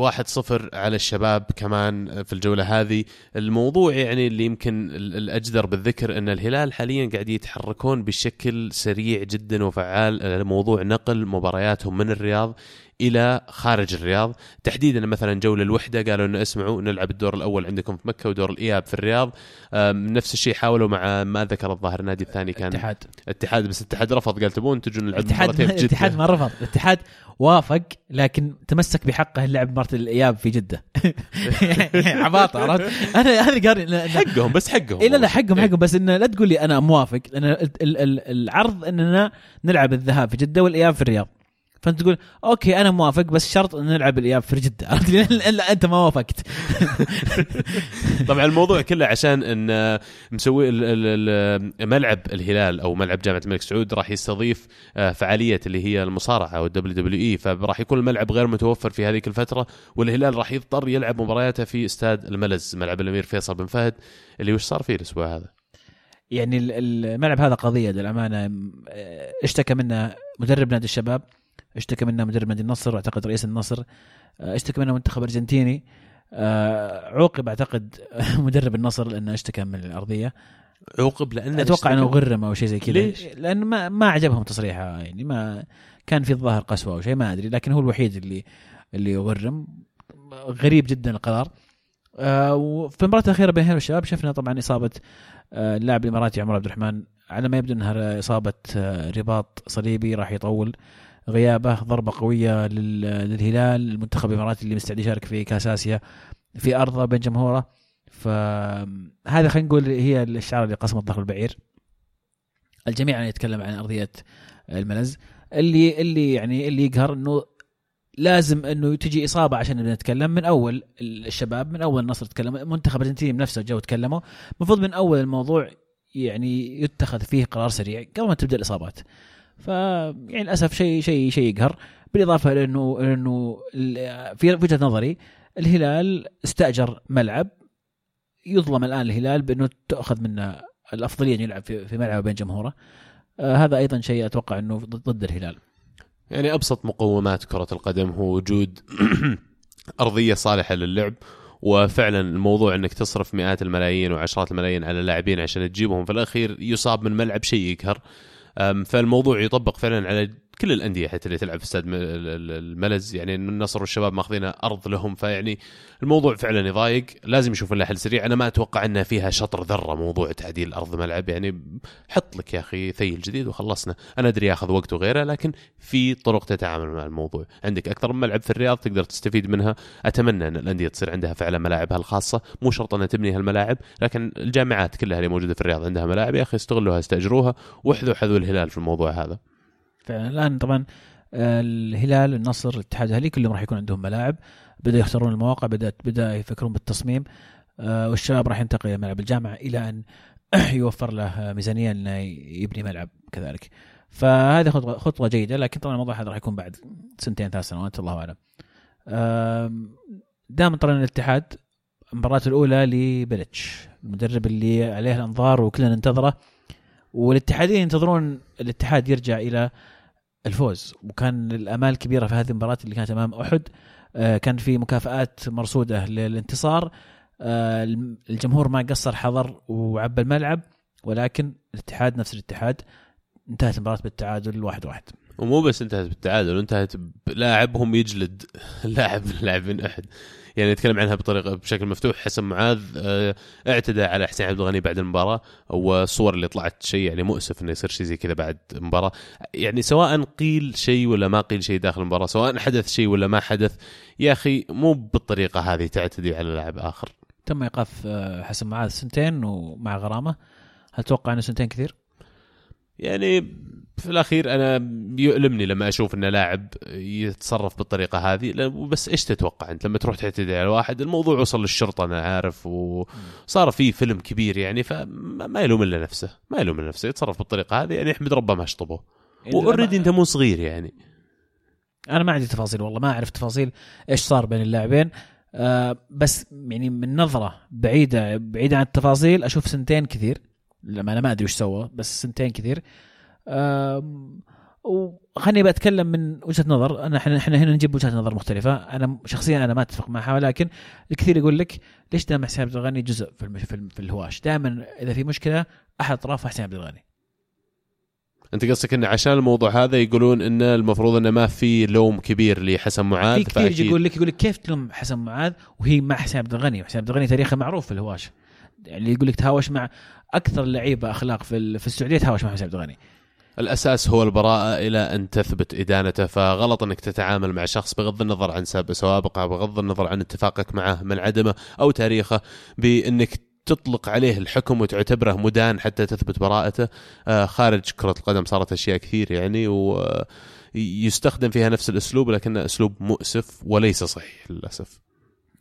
S1: على الشباب كمان في الجولة هذه الموضوع يعني اللي يمكن الأجدر بالذكر إن الهلال حاليا قاعد يتحركون بشكل سريع جدا وفعال موضوع نقل مبارياتهم من الرياض إلى خارج الرياض. تحديدا مثلا جولة الوحدة قالوا إنه اسمعوا نلعب الدور الأول عندكم في مكة ودور الإياب في الرياض. نفس الشيء حاولوا مع ما ذكر الظاهر النادي الثاني كان
S2: اتحاد.
S1: اتحاد بس الاتحاد رفض. قال تبون تجون نلعب
S2: الاتحاد الاتحاد ما رفض. الاتحاد وافق لكن تمسك بحقه اللعب مباراه الإياب في جدة. [laughs] عباطة عرفت؟ أنا هذا قال
S1: حقهم بس حقهم.
S2: لا لا حقهم حقهم. بس إنه لا تقول لي أنا موافق لأن العرض إننا نلعب الذهاب في جدة والإياب في الرياض. فانت تقول okay أنا موافق بس شرط إن نلعب الإياب في جدة. [laughs] الا أنت ما وافقت. [laughs]
S1: طبعا الموضوع كله عشان إن مسوي ملعب الهلال أو ملعب جامعة الملك سعود راح يستضيف آه، فعالية اللي هي المصارعة أو ال WWE. فراح يكون الملعب غير متوفر في هذيك الفترة والهلال راح يضطر يلعب مبارياته في استاد الملز ملعب الأمير فيصل بن فهد. اللي وش صار فيه الأسبوع هذا؟
S2: يعني الملعب هذا قضية للأمانة اشتكى منه مدرب نادي الشباب. اشتكى منها مدرب نادي النصر واعتقد رئيس النصر. آه، اشتكى منها منتخب أرجنتيني. آه، عوقب أعتقد [laughs] مدرب النصر لأنه اشتكى من الأرضية.
S1: عوقب لأنه
S2: أتوقع إنه غرم أو شيء زي كذا. ليش؟ لأن ما ما عجبهم تصريحه يعني ما كان في الظاهر قسوة أو شيء ما أدري لكن هو الوحيد اللي اللي غرم غريب جدا القرار. آه وفي المباراة الأخيرة بين والشباب شفنا طبعا إصابة آه اللاعب الإماراتي عمر عبد الرحمن. على ما يبدو إنها إصابة آه رباط صليبي راح يطول. غيابه ضربة قوية للهلال المنتخب الإماراتي اللي مستعد يشارك في كأس آسيا في أرضه بين جمهوره. فهذا خلينا نقول هي الشعار اللي قسم الظهر البعير. الجميع يتكلم عن أرضية الملز. اللي اللي يعني اللي يقهر إنه لازم إنه تجي إصابة عشان نتكلم. من أول الشباب من أول النصر تكلم منتخب الأرجنتين نفسه جو تكلموا المفروض من أول الموضوع يعني يتخذ فيه قرار سريع قبل ما تبدأ الإصابات. ف يعني للأسف شيء شيء شيء يقهر. بالإضافة لأنه انه في وجهة نظري الهلال استأجر ملعب يظلم الآن الهلال بأنه تأخذ منه الأفضلية انه يلعب في, في ملعب بين جمهوره. آه هذا أيضا شيء أتوقع أنه ضد الهلال.
S1: يعني أبسط مقومات كرة القدم هو وجود [clears throat] أرضية صالحة للعب وفعلا الموضوع إنك تصرف مئات الملايين وعشرات الملايين على اللاعبين عشان تجيبهم في الأخير يصاب من ملعب شيء يقهر. فالموضوع يطبق فعلا على كل الأندية حتى اللي تلعب في استاد الملز يعني النصر والشباب ماخذينها أرض لهم فيعني الموضوع فعلا يضايق. لازم يشوف لها حل سريع. أنا ما أتوقع إنها فيها شطر ذرة موضوع تعديل أرض ملعب. يعني حط لك يا أخي ثيل جديد وخلصنا. أنا أدري ياخذ وقت وغيره لكن في طرق تتعامل مع الموضوع. عندك أكثر من ملعب في الرياض تقدر تستفيد منها. أتمنى أن الأندية تصير عندها فعلا ملاعبها الخاصة. مو شرط أنها تبني هالملاعب لكن الجامعات كلها اللي موجودة في الرياض عندها ملاعب. يا أخي استغلوها استأجروها واحذوا حذو الهلال في الموضوع هذا.
S2: فعلا الان طبعا آه، الهلال النصر الاتحاد الأهلي كلهم راح يكون عندهم ملاعب. بدأوا يختارون المواقع بدأت بدأ يفكرون بالتصميم آه، والشباب راح ينتقل إلى ملعب الجامعة إلى أن [clears throat] يوفر له ميزانية إنه يبني ملعب كذلك. فهذه خطوه خطوة جيدة لكن طبعا الموضوع هذا راح يكون بعد سنتين ثلاث سنوات الله أعلم. دائما طبعا الاتحاد المباراة الأولى لبلتش المدرب اللي عليه الأنظار وكلنا ننتظره والاتحادين ينتظرون الاتحاد يرجع إلى الفوز. وكان الآمال كبيرة في هذه المباراة اللي كانت أمام أحد. آه، كان في مكافآت مرصودة للانتصار. آه، الجمهور ما قصر حضر وعبى الملعب ولكن الاتحاد نفس الاتحاد. انتهت المباراة بالتعادل واحد واحد.
S1: ومو بس انتهت بالتعادل انتهت بلاعبهم يجلد [laughs] لاعب لاعبين أحد. يعني نتكلم عنها بطريقه بشكل مفتوح. حسن معاذ آه اعتدى على حسين عبد الغني بعد المباراة. والصور اللي طلعت شيء يعني مؤسف إنه يصير شيء زي كذا بعد المباراة. يعني سواء قيل شيء ولا ما قيل شيء داخل المباراة سواء حدث شيء ولا ما حدث يا أخي مو بالطريقة هذه تعتدي على لاعب آخر.
S2: تم إيقاف آه، حسن معاذ سنتين ومع غرامة. هل تتوقع إنه سنتين كثير؟
S1: يعني في الأخير أنا يؤلمني لما أشوف إن لاعب يتصرف بالطريقة هذه بس إيش تتوقع أنت لما تروح تعتدي على واحد؟ الموضوع وصل للشرطة أنا عارف وصار في فيلم كبير يعني فما ما يلوم إلا نفسه ما يلوم إلا نفسه يتصرف بالطريقة هذه يعني احمد ربه ما شطبه. وأوريدي أنت مو صغير يعني.
S2: أنا ما عندي تفاصيل والله ما أعرف تفاصيل إيش صار بين اللاعبين. آه بس يعني من نظرة بعيدة بعيدة عن التفاصيل أشوف سنتين كثير لما أنا ما أدري وش سوى بس سنتين كثير. وخليني بتكلم من وجهة نظر. أنا إحنا إحنا هنا نجيب وجهات نظر مختلفة. أنا شخصيا أنا ما أتفق معها ولكن الكثير يقول لك ليش دائما حسين عبد الغني جزء في المش... في, الهواش؟ دائما إذا في مشكلة أحد اطرافها حسين عبد الغني.
S1: أنت قصدك انه عشان الموضوع هذا يقولون انه المفروض انه ما في لوم كبير لحسن معاذ
S2: في كثير يقول لك يقول لك كيف تلوم حسن معاذ وهي مع حسين عبد الغني؟ حسين عبد الغني تاريخه معروف في الهواش. يعني يقول لك تهاوش مع أكثر اللعيبه أخلاق في في السعودية تهاوش مع حسين عبد الغني.
S1: الأساس هو البراءة إلى أن تثبت إدانته فغلط أنك تتعامل مع شخص بغض النظر عن سوابقه بغض النظر عن اتفاقك معه من عدمه أو تاريخه بأنك تطلق عليه الحكم وتعتبره مدان حتى تثبت براءته. آه، خارج كرة القدم صارت أشياء كثير يعني ويستخدم فيها نفس الأسلوب لكنه أسلوب مؤسف وليس صحيح للأسف.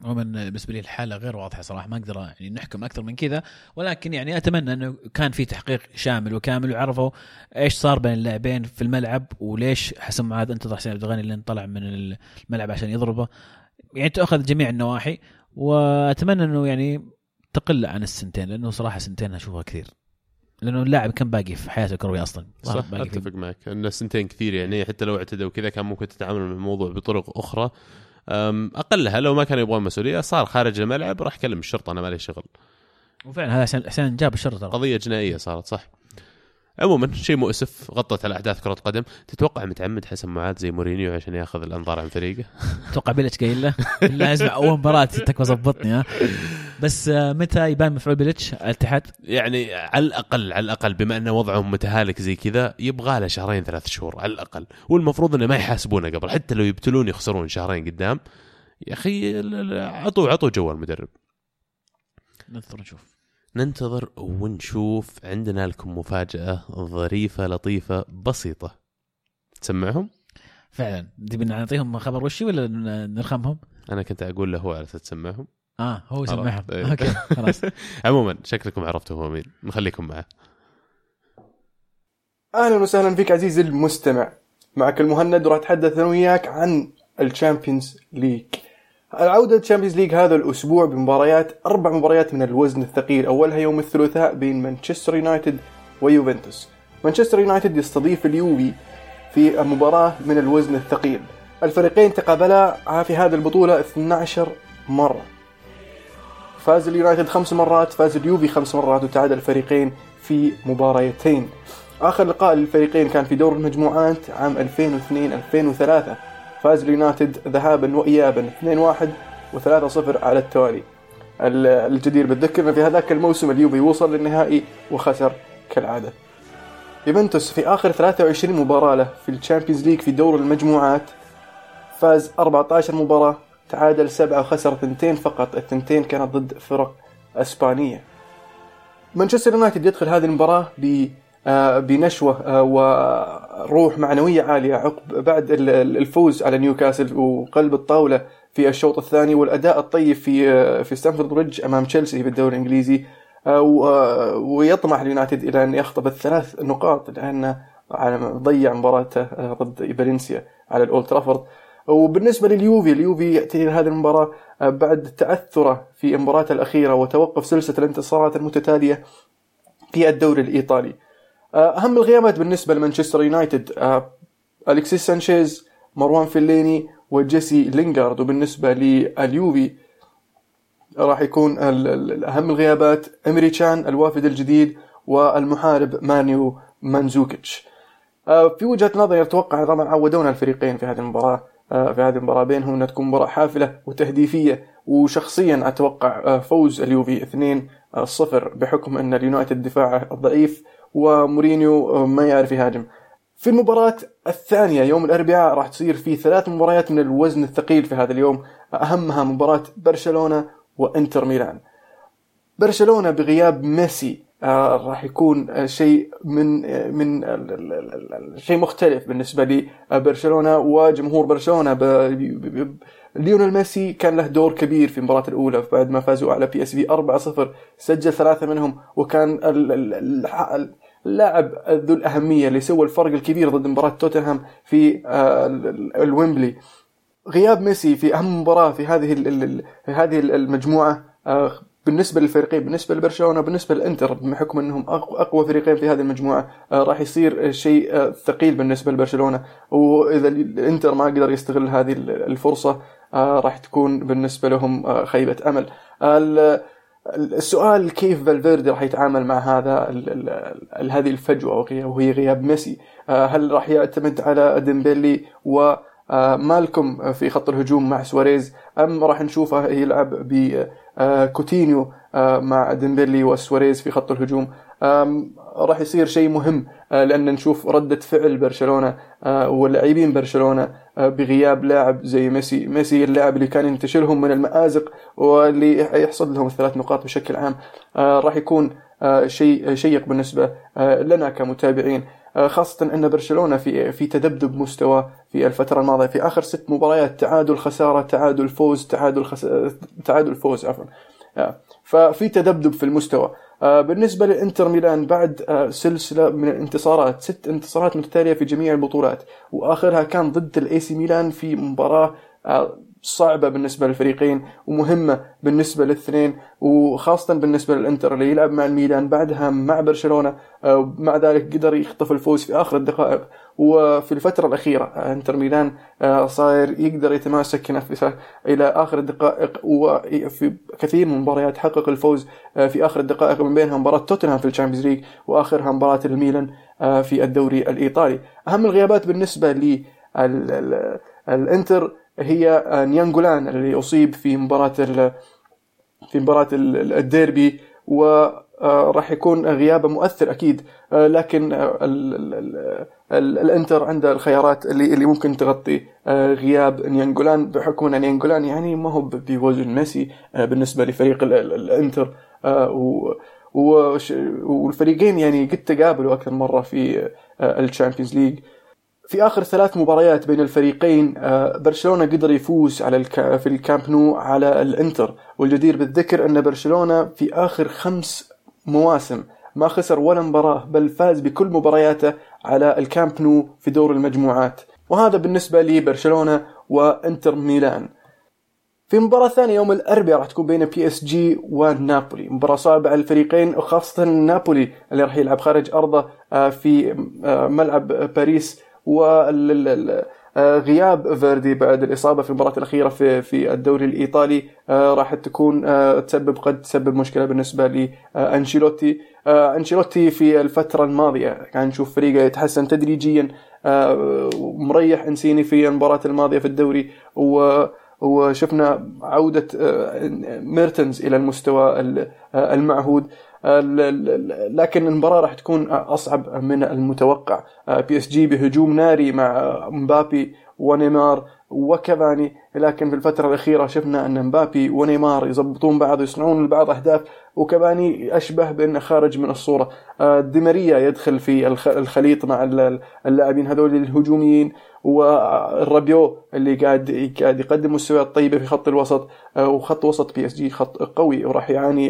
S2: عموما بالنسبة لي الحالة غير واضحة صراحة ما أقدر يعني نحكم أكثر من كذا ولكن يعني أتمنى إنه كان في تحقيق شامل وكامل وعرفوا إيش صار بين اللاعبين في الملعب وليش حسن معاذ انتظر حسين عبد الغني لين طلع من الملعب عشان يضربه. يعني تاخذ جميع النواحي وأتمنى إنه يعني تقل عن السنتين لأنه صراحة سنتين أشوفها كثير. لأنه اللاعب كان باقي في حياته الكرويه أصلا؟
S1: صح أتفق معك ان سنتين كثير يعني حتى لو اعتدوا كذا كان ممكن تتعامل مع الموضوع بطرق أخرى. أقلها لو ما كانوا يبغون مسؤولية صار خارج الملعب راح كلم الشرطة أنا مالي شغل.
S2: وفعلا هذا حسين- حسين جاب الشرطة.
S1: قضية جنائية صارت صح. عموما شيء مؤسف غطت على أحداث كرة قدم. تتوقع متعمد حسن معاذ زي مورينيو عشان ياخذ الأنظار عن فريقه؟
S2: أتوقع بيلتش قايل له؟ بالله اسمع أول مباراة تكفى ظبطني ها. [laughs] بس آه، متى يبان مفعول بيلتش على الاتحاد؟
S1: يعني على الأقل على الأقل بما أن وضعهم متهالك زي كذا يبغى له شهرين ثلاث شهور على الأقل. والمفروض إنه ما يحاسبونه قبل حتى لو يبتلون يخسرون شهرين قدام. يا أخي عطوا عطوا جو المدرب.
S2: ننتظر نشوف.
S1: ننتظر ونشوف. عندنا لكم مفاجأة ظريفة لطيفة بسيطة. تسمعهم؟
S2: فعلا. تبي نعطيهم خبر وشي ولا نرخمهم؟
S1: أنا كنت أقول له هو على أساس تسمعهم.
S2: آه هو يسمعهم
S1: عرفت، إيه.
S2: okay خلاص. [laughs]
S1: عموما شكلكم عرفتوا هو مين. نخليكم معه.
S3: أهلا وسهلا فيك عزيزي المستمع. معك المهند وراح أتحدث أنا وياك عن ال Champions League. العودة لل Champions League هذا الأسبوع بمباريات أربع مباريات من الوزن الثقيل. أولها يوم الثلاثاء بين مانشستر يونايتد ويوفنتوس. مانشستر يونايتد يستضيف اليوفي في مباراة من الوزن الثقيل. الفريقين تقابلا في هذه البطولة 12 مرة. فاز اليونايتد خمس مرات فاز اليوفي خمس مرات وتعادل الفريقين في مباريتين. آخر لقاء للفريقين كان في دور المجموعات عام 2002-2003 فاز اليونايتد ذهابا وإيابا 2-1 و3-0 على التوالي. الجدير بالذكر في هذاك الموسم اليوفي وصل للنهائي وخسر كالعادة. يوفنتوس في آخر 23 مباراة له في ال Champions League في دور المجموعات فاز 14 مباراة تعادل سبعة وخسر ثنتين فقط. الثنتين كانت ضد فرق إسبانية. مانشستر يونايتد يدخل هذه المباراة ب آه، بنشوة آه، وروح معنوية عالية عقب بعد الفوز على نيوكاسل وقلب الطاولة في الشوط الثاني والأداء الطيب في آه، في ستامفورد بريدج أمام تشيلسي في الدوري الإنجليزي. ويطمح اليونايتد إلى أن يخطف الثلاث نقاط لأنه ضيع مباراته ضد فالنسيا على الأولد ترافورد. وبالنسبة لليوفي اليوفي يأتي هذه المباراة آه، بعد تأثره في المباراة الأخيرة وتوقف سلسلة الانتصارات المتتالية في الدوري الإيطالي. آه، أهم الغيابات بالنسبة لمانشستر يونايتد آه، أليكسيس سانشيز مروان فيليني وجيسي لينغارد. وبالنسبة لليوفي راح يكون أهم الغيابات إمري تشان الوافد الجديد والمحارب مانيو مانزوكيتش. في وجهة نظري أتوقع طبعا عودونا الفريقين في هذه المباراة. في هذه المباراة بينهم انها تكون مباراة حافلة وتهديفية وشخصيا أتوقع آه، فوز اليوفي 2-0 آه، بحكم أن اليونايتد دفاعه ضعيف ومورينيو ما يعرف يهاجم. في المباراة الثانية يوم الأربعاء راح تصير في ثلاث مباريات من الوزن الثقيل في هذا اليوم أهمها مباراة برشلونة وإنتر ميلان برشلونة بغياب ميسي آه راح يكون آه شيء من آه من شيء مختلف بالنسبة لبرشلونه وجمهور برشلونه ليونيل ميسي كان له دور كبير في المباراه الاولى بعد ما فازوا على PSV 4-0 سجل ثلاثة منهم وكان اللاعب ذو الاهميه اللي سوى الفرق الكبير ضد مباراه توتنهام في آه، الويمبلي غياب ميسي في اهم مباراه في هذه في هذه المجموعه آه، بالنسبة للفريقين بالنسبة لبرشلونة بالنسبة للإنتر بحكم أنهم أقوى فريقين في هذه المجموعة آه، راح يصير شيء آه، ثقيل بالنسبة لبرشلونة. وإذا الإنتر ما قدر يستغل هذه الفرصة آه، راح تكون بالنسبة لهم خيبة أمل. السؤال كيف فالفيردي راح يتعامل مع هذا هذه الفجوة وهي غياب ميسي؟ هل راح يعتمد على ديمبيلي و مالكم في خط الهجوم مع سواريز أم راح نشوفه يلعب ب كوتينيو آه، مع ديمبلي وسواريز في خط الهجوم. راح يصير شيء مهم آه، لأن نشوف ردة فعل برشلونة ولاعبين برشلونة بغياب لاعب زي ميسي. ميسي اللاعب اللي كان ينتشلهم من المآزق واللي يحصد لهم الثلاث نقاط بشكل عام. راح يكون شيء شيق بالنسبة لنا كمتابعين. آه، خاصة أن برشلونة في في تذبذب مستوى في الفترة الماضية. في آخر ست مباريات تعادل خسارة تعادل فوز تعادل خس... تعادل فوز عفوا. آه، ففي تذبذب في المستوى. آه، بالنسبة للإنتر ميلان بعد سلسلة من الانتصارات ست انتصارات متتالية في جميع البطولات وآخرها كان ضد ال AC ميلان في مباراة صعبة بالنسبة للفريقين ومهمة بالنسبة للاثنين وخاصة بالنسبة للإنتر اللي يلعب مع الميلان بعدها مع برشلونة آه، مع ذلك قدر يخطف الفوز في آخر الدقائق. وفي الفترة الأخيرة آه، إنتر ميلان آه، صاير يقدر يتماسك نفسه إلى آخر الدقائق وفي كثير من المباريات حقق الفوز في آخر الدقائق من بينها مباراة توتنهام في ال Champions League وآخرها مباراة الميلان في الدوري الإيطالي. أهم الغيابات بالنسبة للإنتر هي ناينجولان اللي أصيب في مباراة في مباراة الديربي وراح يكون غيابه مؤثر أكيد. لكن الإنتر عنده الخيارات اللي اللي ممكن تغطي غياب ناينجولان بحكم أن ناينجولان يعني ما هو بوزن ميسي بالنسبة لفريق الإنتر. والفريقين يعني قد تقابلوا أكثر مرة في ال Champions League. في آخر ثلاث مباريات بين الفريقين آه، برشلونة قدر يفوز على الك... في الكامب نو على الإنتر. والجدير بالذكر أن برشلونة في آخر خمس مواسم ما خسر ولا مباراة بل فاز بكل مبارياته على الكامب نو في دور المجموعات. وهذا بالنسبة لبرشلونة وإنتر ميلان. في مباراة ثانية يوم الأربعاء راح تكون بين PSG ونابولي، مباراة صعبة على الفريقين وخاصة نابولي اللي راح يلعب خارج أرضه آه، في آه، ملعب باريس. آه، غياب فيردي بعد الإصابة في المباراة الأخيرة في في الدوري الإيطالي آه، راح تكون آه، تسبب قد تسبب مشكلة بالنسبة لأنشيلوتي. أنشيلوتي في الفترة الماضية كان نشوف فريقه يتحسن تدريجيا مريح إنسيني في المباراة الماضية في الدوري و وشفنا عودة ميرتنز إلى المستوى المعهود. لكن المباراة راح تكون أصعب من المتوقع. PSG بهجوم ناري مع مبابي ونيمار وكفاني لكن في الفترة الأخيرة شفنا أن مبابي ونيمار يضبطون بعض يصنعون لبعض أهداف وكفاني أشبه بأنه خارج من الصورة. ديماريا يدخل في الخليط مع اللاعبين هذول الهجوميين والرابيو اللي قاعد قاعد يقدم مستويات طيبة في خط الوسط وخط وسط PSG خط قوي وراح يعاني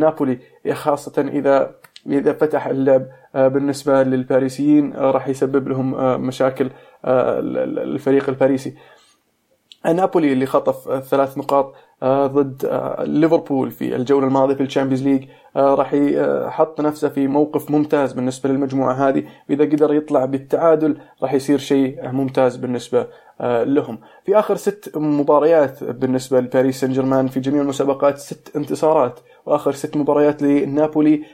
S3: نابولي خاصة إذا إذا فتح اللعب بالنسبة للباريسيين راح يسبب لهم مشاكل الفريق الباريسي. نابولي اللي خطف ثلاث نقاط آه، ضد آه، ليفربول في الجولة الماضية في ال Champions League آه، راح يحط نفسه في موقف ممتاز بالنسبة للمجموعة هذه. وإذا قدر يطلع بالتعادل راح يصير شيء ممتاز بالنسبة لهم. في آخر ست مباريات بالنسبة لباريس سان جيرمان في جميع المسابقات ست انتصارات وآخر ست مباريات لنابولي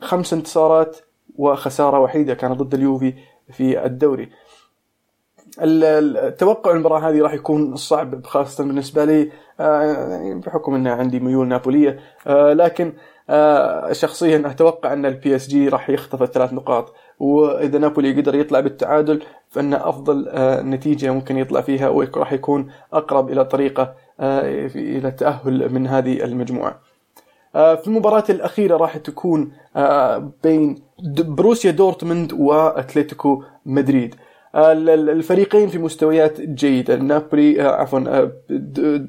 S3: خمس انتصارات وخسارة وحيدة كانت ضد اليوفي في الدوري التوقع المباراة هذه راح يكون صعب خاصة بالنسبة لي آه، يعني بحكم إن عندي ميول نابولية آه، لكن آه، شخصيا أتوقع أن ال PSG راح يخطف الثلاث نقاط وإذا نابولي قدر يطلع بالتعادل فإن أفضل نتيجة ممكن يطلع فيها وراح يكون أقرب إلى طريقة إلى التأهل من هذه المجموعة. في المباراة الأخيرة راح تكون بين بروسيا دورتموند وأتلتيكو مدريد. الفريقين في مستويات جيدة. نابولي آه، عفوا آه،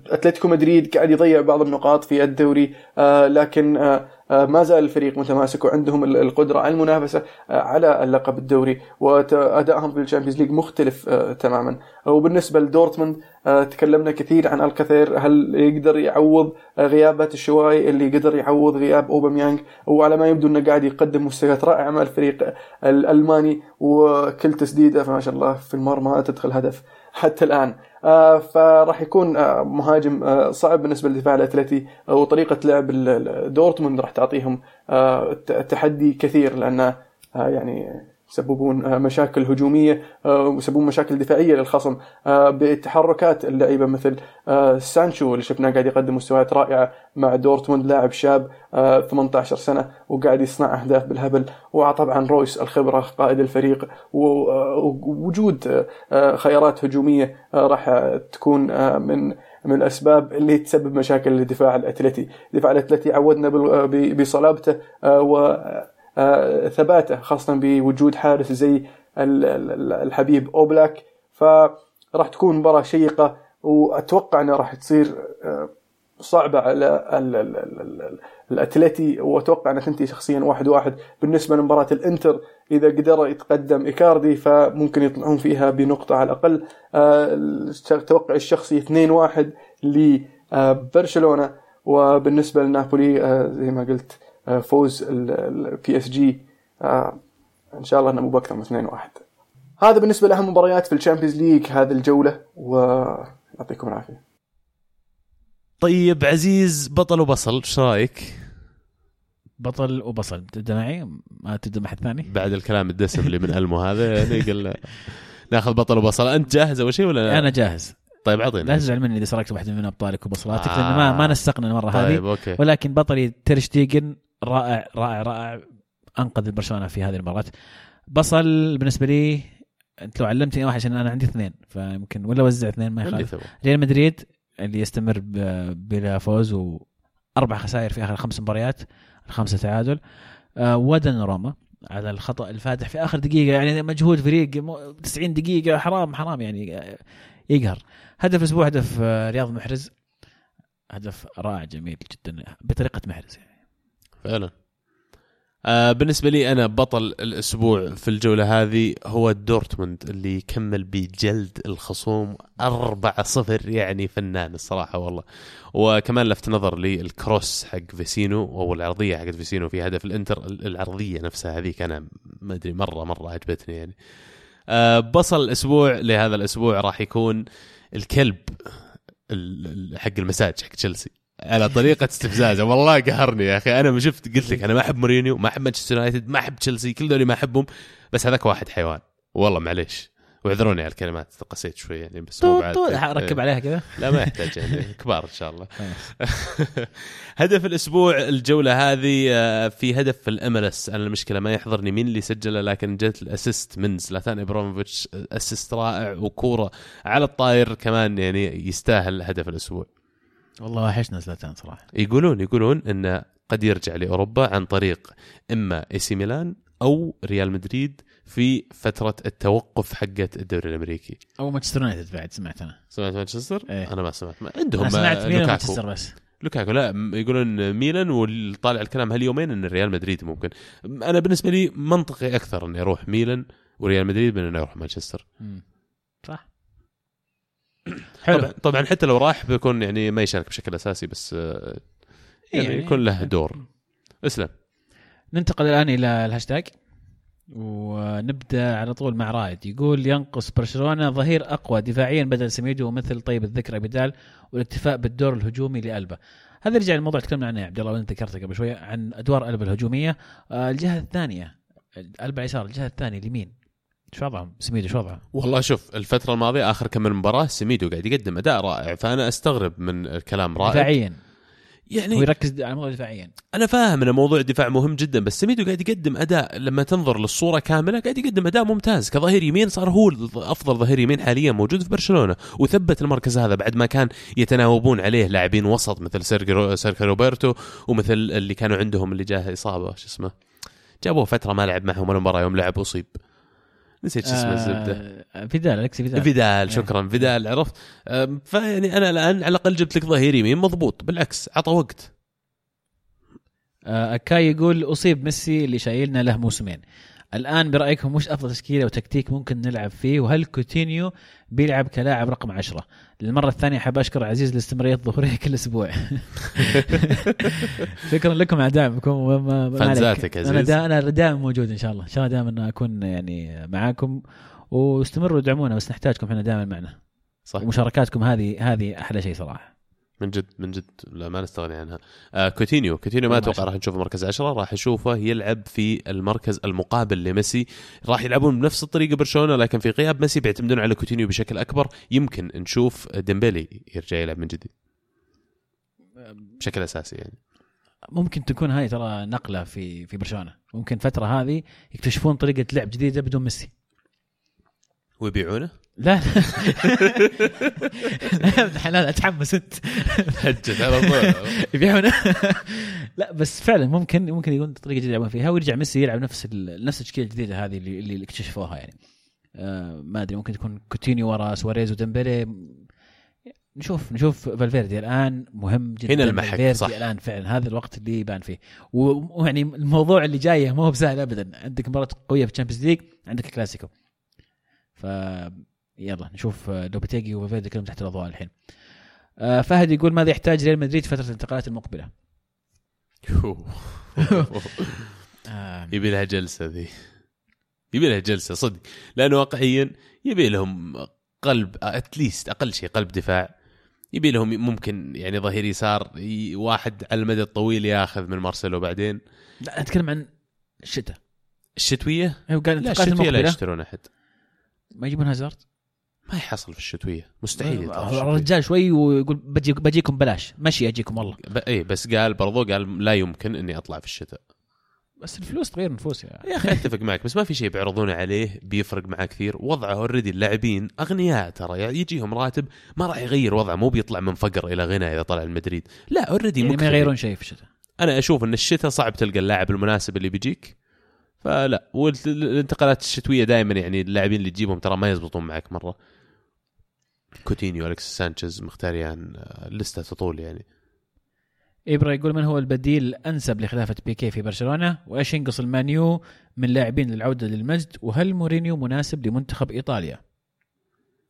S3: أتلتيكو مدريد قاعد يضيع بعض النقاط في الدوري آه، لكن ما زال الفريق متماسك وعندهم القدرة على المنافسة على اللقب الدوري وأدائهم في ال Champions League مختلف تماما. وبالنسبة لدورتموند آه، تكلمنا كثير عن الكثير هل يقدر يعوض غيابات الشواي اللي قدر يعوض غياب اوباميانج وعلى ما يبدو إنه قاعد يقدم مستويات رائعة مع الفريق الألماني وكل تسديده فما شاء الله في المرمى تدخل هدف حتى الآن. آه، فراح يكون آه، مهاجم صعب بالنسبة للدفاع الأتلتي وطريقة لعب دورتموند راح تعطيهم تحدي كثير لأنه يعني يسببون آه، مشاكل هجومية آه، ويسببون مشاكل دفاعية للخصم آه، بتحركات اللعيبة مثل سانشو اللي شفناه قاعد يقدم مستويات رائعة مع دورتموند لاعب شاب 18 سنة وقاعد يصنع أهداف بالهبل وطبعا رويس الخبرة قائد الفريق ووجود خيارات هجومية راح تكون من من الأسباب اللي تسبب مشاكل للدفاع الأتلتي، الدفاع الأتلتي عودنا بصلابته و آه، ثباته خاصة بوجود حارس زي الحبيب أوبلاك. فراح تكون مباراة شيقة وأتوقع أنها راح تصير آه، صعبة على الأتلتي وأتوقع أنها تنتهي شخصيا واحد واحد. بالنسبة لمباراة الإنتر إذا قدر يتقدم إيكاردي فممكن يطلعون فيها بنقطة على الأقل. آه، الشخصي 2-1 لبرشلونة. وبالنسبة لنابولي زي ما قلت آه، فوز ال PSG آه، إن شاء الله إنه مو بأكثر من 2 1 هذا بالنسبة لأهم مباريات في ال Champions League هذه الجولة ويعطيكم العافية.
S1: طيب عزيز بطل وبصل إيش رأيك؟
S2: بطل وبصل. تبدأ معي؟ ما تبدأ مع حد ثاني؟
S1: بعد الكلام الدسم اللي من ألمو هذا يعني قال ناخذ بطل وبصل. أنت جاهز أول شيء ولا
S2: أنا جاهز.
S1: طيب عطينا
S2: لا تزعل مني إذا سرقت واحدة من أبطالك وبصلاتك آه. لأن ما ما نسقنا المره طيب هذه.
S1: Okay.
S2: ولكن بطلي تيرشتيجن رائع رائع رائع. أنقذ برشلونة في هذه المباراة. بصل بالنسبة لي أنت لو علمتني واحد عشان أنا عندي اثنين فيمكن ولا وزع اثنين ما يخالف. ريال مدريد اللي يستمر بلا فوز وأربع خسائر في آخر خمس مباريات خمسه تعادل. آه، ودن روما على الخطأ الفادح في آخر دقيقة يعني مجهود فريق 90 دقيقة حرام حرام يعني آه، يقهر. هدف الأسبوع هدف آه، رياض محرز. هدف رائع جميل جدا بطريقة محرز يعني.
S1: فعلا. آه بالنسبة لي أنا بطل الأسبوع في الجولة هذه هو دورتموند اللي يكمل بجلد الخصوم 4-0 يعني فنان الصراحة والله. وكمان لفت نظر لي ال cross حق فيسينو أو العرضية حق فيسينو في هدف الإنتر. العرضية نفسها هذيك أنا ما أدري مرة مرة عجبتني يعني. آه بصل الأسبوع لهذا الأسبوع راح يكون الكلب ال- ال- حق المساج حق تشيلسي. على طريقة استفزازه والله قهرني يا أخي. أنا ما شفت قلت لك أنا ما أحب مورينيو ما أحب مانشستر يونايتد ما أحب تشيلسي كل ذولي ما أحبهم بس هذاك واحد حيوان. والله معليش. واعذروني على الكلمات قسيت شوي يعني بس
S2: طو
S1: بعد.
S2: طو ركب عليها كذا.
S1: لا ما يحتاج يعني. [laughs] كبار إن شاء الله. [laughs] هدف الأسبوع الجولة هذه آه، في هدف في ال MLS أنا المشكلة ما يحضرني مين اللي سجله لكن جت ال assist من زلاتان ابراهيموفيتش assist رائع وكورة على الطاير كمان يعني يستاهل هدف الأسبوع.
S2: والله وحشنا زلاتان صراحة
S1: يقولون يقولون انه قد يرجع لأوروبا عن طريق إما AC ميلان أو ريال مدريد في فترة التوقف حقت الدوري الأمريكي
S2: أو مانشستر يونايتد بعد سمعت أنا
S1: سمعت مانشستر؟
S2: إيه.
S1: أنا ما سمعت ما عندهم
S2: أنا سمعت
S1: آه،
S2: ميلان. مانشستر بس
S1: لوكاكو لا يقولون ميلان والطالع الكلام هاليومين إن ريال مدريد ممكن أنا بالنسبة لي منطقي أكثر إني أروح ميلان وريال مدريد من إني أروح مانشستر.
S2: صح [clears throat] حلو.
S1: طبعا حتى لو راح بيكون يعني ما يشارك بشكل أساسي بس آه، يعني,
S2: يعني-
S1: يكون له دور. اسلم.
S2: ننتقل الآن إلى الهاشتاج ونبدأ على طول مع رائد. يقول ينقص برشلونة ظهير أقوى دفاعيا بدل سميدو مثل طيب الذكر بدال والاكتفاء بالدور الهجومي لألبا. هذا رجع الموضوع تكلمنا عنه يا عبد الله وأنت ذكرته قبل شوية عن أدوار ألبا الهجومية. آه، الجهة الثانية ألبا يسار الجهة الثانية اليمين شو وضعهم سميدو شو وضعه
S1: والله شوف الفترة الماضية آخر كم من مباراة سميدو قاعد يقدم أداء رائع فأنا أستغرب من الكلام رائع.
S2: دفاعيا.
S1: يعني
S2: هو يركز على الموضوع دفاعيا.
S1: أنا فاهم إن موضوع الدفاع مهم جدا بس سميدو قاعد يقدم أداء لما تنظر للصورة كاملة قاعد يقدم أداء ممتاز. كظهير يمين صار هو افضل ظهير يمين حاليا موجود في برشلونة وثبت المركز هذا بعد ما كان يتناوبون عليه لاعبين وسط مثل سيرجيو سيرخيو روبرتو ومثل اللي كانوا عندهم اللي جاه إصابة شو اسمه جابوه فترة ما لعب معهم ولا مباراة يوم لعب أصيب. نسيت شو اسمه الزبدة.
S2: آه فيدال الكسي فيدال.
S1: فيدال شكرا فيدال عرفت؟ أم، فيعني أنا الآن على الأقل جبت لك ظهير يمين مضبوط بالعكس عطى وقت.
S2: آه، okay يقول أصيب ميسي اللي شايلنا له موسمين. الآن برأيكم وش أفضل تشكيلة وتكتيك ممكن نلعب فيه؟ وهل كوتينيو بيلعب كلاعب رقم عشرة؟ للمرة الثانية حاب أشكر عزيز الاستمرارية الظهورية [laughs] كل أسبوع. [laughs] شكرا لكم على دعمكم. وما
S1: fans
S2: اتك.
S1: عزيز.
S2: أنا دا أنا دائما موجود إن شاء الله. إن شاء الله دائما أكون يعني معاكم. واستمروا ادعمونا بس نحتاجكم إحنا دائما معنا.
S1: صح.
S2: ومشاركاتكم هذه هذه أحلى شيء صراحة.
S1: من جد من جد لا ما نستغني عنها. آه كوتينيو. كوتينيو ما
S2: أتوقع
S1: راح نشوفه مركز عشرة راح نشوفه يلعب في المركز المقابل لميسي. راح يلعبون بنفس الطريقة برشلونة لكن في غياب ميسي بيعتمدون على كوتينيو بشكل أكبر. يمكن نشوف ديمبلي يرجع يلعب من جديد. بشكل أساسي يعني.
S2: ممكن تكون هاي ترى نقلة في في برشلونة. ممكن الفترة هذه يكتشفون طريقة لعب جديدة بدون ميسي.
S1: ويبيعونه؟
S2: لا لا. لا اتحمس أنت.
S1: هجت على طول.
S2: يبيعونه؟ لا بس فعلا ممكن ممكن يكون طريقة جديده يلعبون فيها ويرجع ميسي يلعب نفس نفس التشكيلة الجديدة هذه اللي, اللي اكتشفوها يعني. آه ما أدري ممكن تكون كوتينيو ورا سواريز وديمبلي. نشوف نشوف فالفيردي الآن مهم جدا.
S1: هنا المحك، صح.
S2: الآن فعلا هذا الوقت اللي يبان فيه. ويعني الموضوع اللي جاية ما هو بسهل ابدا. عندك مباراة قوية في ال Champions League عندك الكلاسيكو. ف يلا نشوف آه، لوبيتيجي وفالفيردي كلهم تحت الأضواء الحين. آه، فهد يقول ماذا يحتاج ريال مدريد في فترة الانتقالات المقبلة؟ آه، [laughs]
S1: يبي لها جلسة ذي. يبي لها جلسة صدق. لأنه واقعيا يبي لهم قلب اتليست أقل شيء قلب دفاع. يبي لهم ممكن يعني ظهير يسار واحد على المدى الطويل ياخذ من مارسيلو بعدين.
S2: لا أتكلم عن الشتاء.
S1: الشتوية؟
S2: هو قال
S1: لا الشتوية لا يشترون أحد.
S2: ما يجيبون هازارد؟
S1: ما يحصل في الشتوية. مستحيل يطلع الشتوية.
S2: الرجال شوي ويقول بجي بجيكم بلاش مشي أجيكم والله.
S1: ب... اي بس قال برضو قال لا يمكن إني أطلع في الشتاء.
S2: بس الفلوس تغير نفوس يا
S1: يا أخي أتفق [laughs] معك بس ما في شيء بيعرضونه عليه بيفرق معاه كثير. وضعه already اللاعبين أغنياء ترى يعني يجيهم راتب ما راح يغير وضعه مو بيطلع من فقر إلى غنى إذا طلع المدريد. لا already
S2: يعني ما. يغيرون شيء في الشتاء.
S1: أنا أشوف إن الشتاء صعب تلقى اللاعب المناسب اللي بيجيك فلا والانتقالات الشتوية دائما يعني اللاعبين اللي تجيبهم ترى ما يزبطون معك مرة. كوتينيو الكس سانشيز مخيتاريان آه، اللسته تطول يعني.
S2: إبرا يقول من هو البديل الأنسب لخلافة بيكي في برشلونة؟ وإيش ينقص المانيو من لاعبين للعودة للمجد؟ وهل مورينيو مناسب لمنتخب إيطاليا؟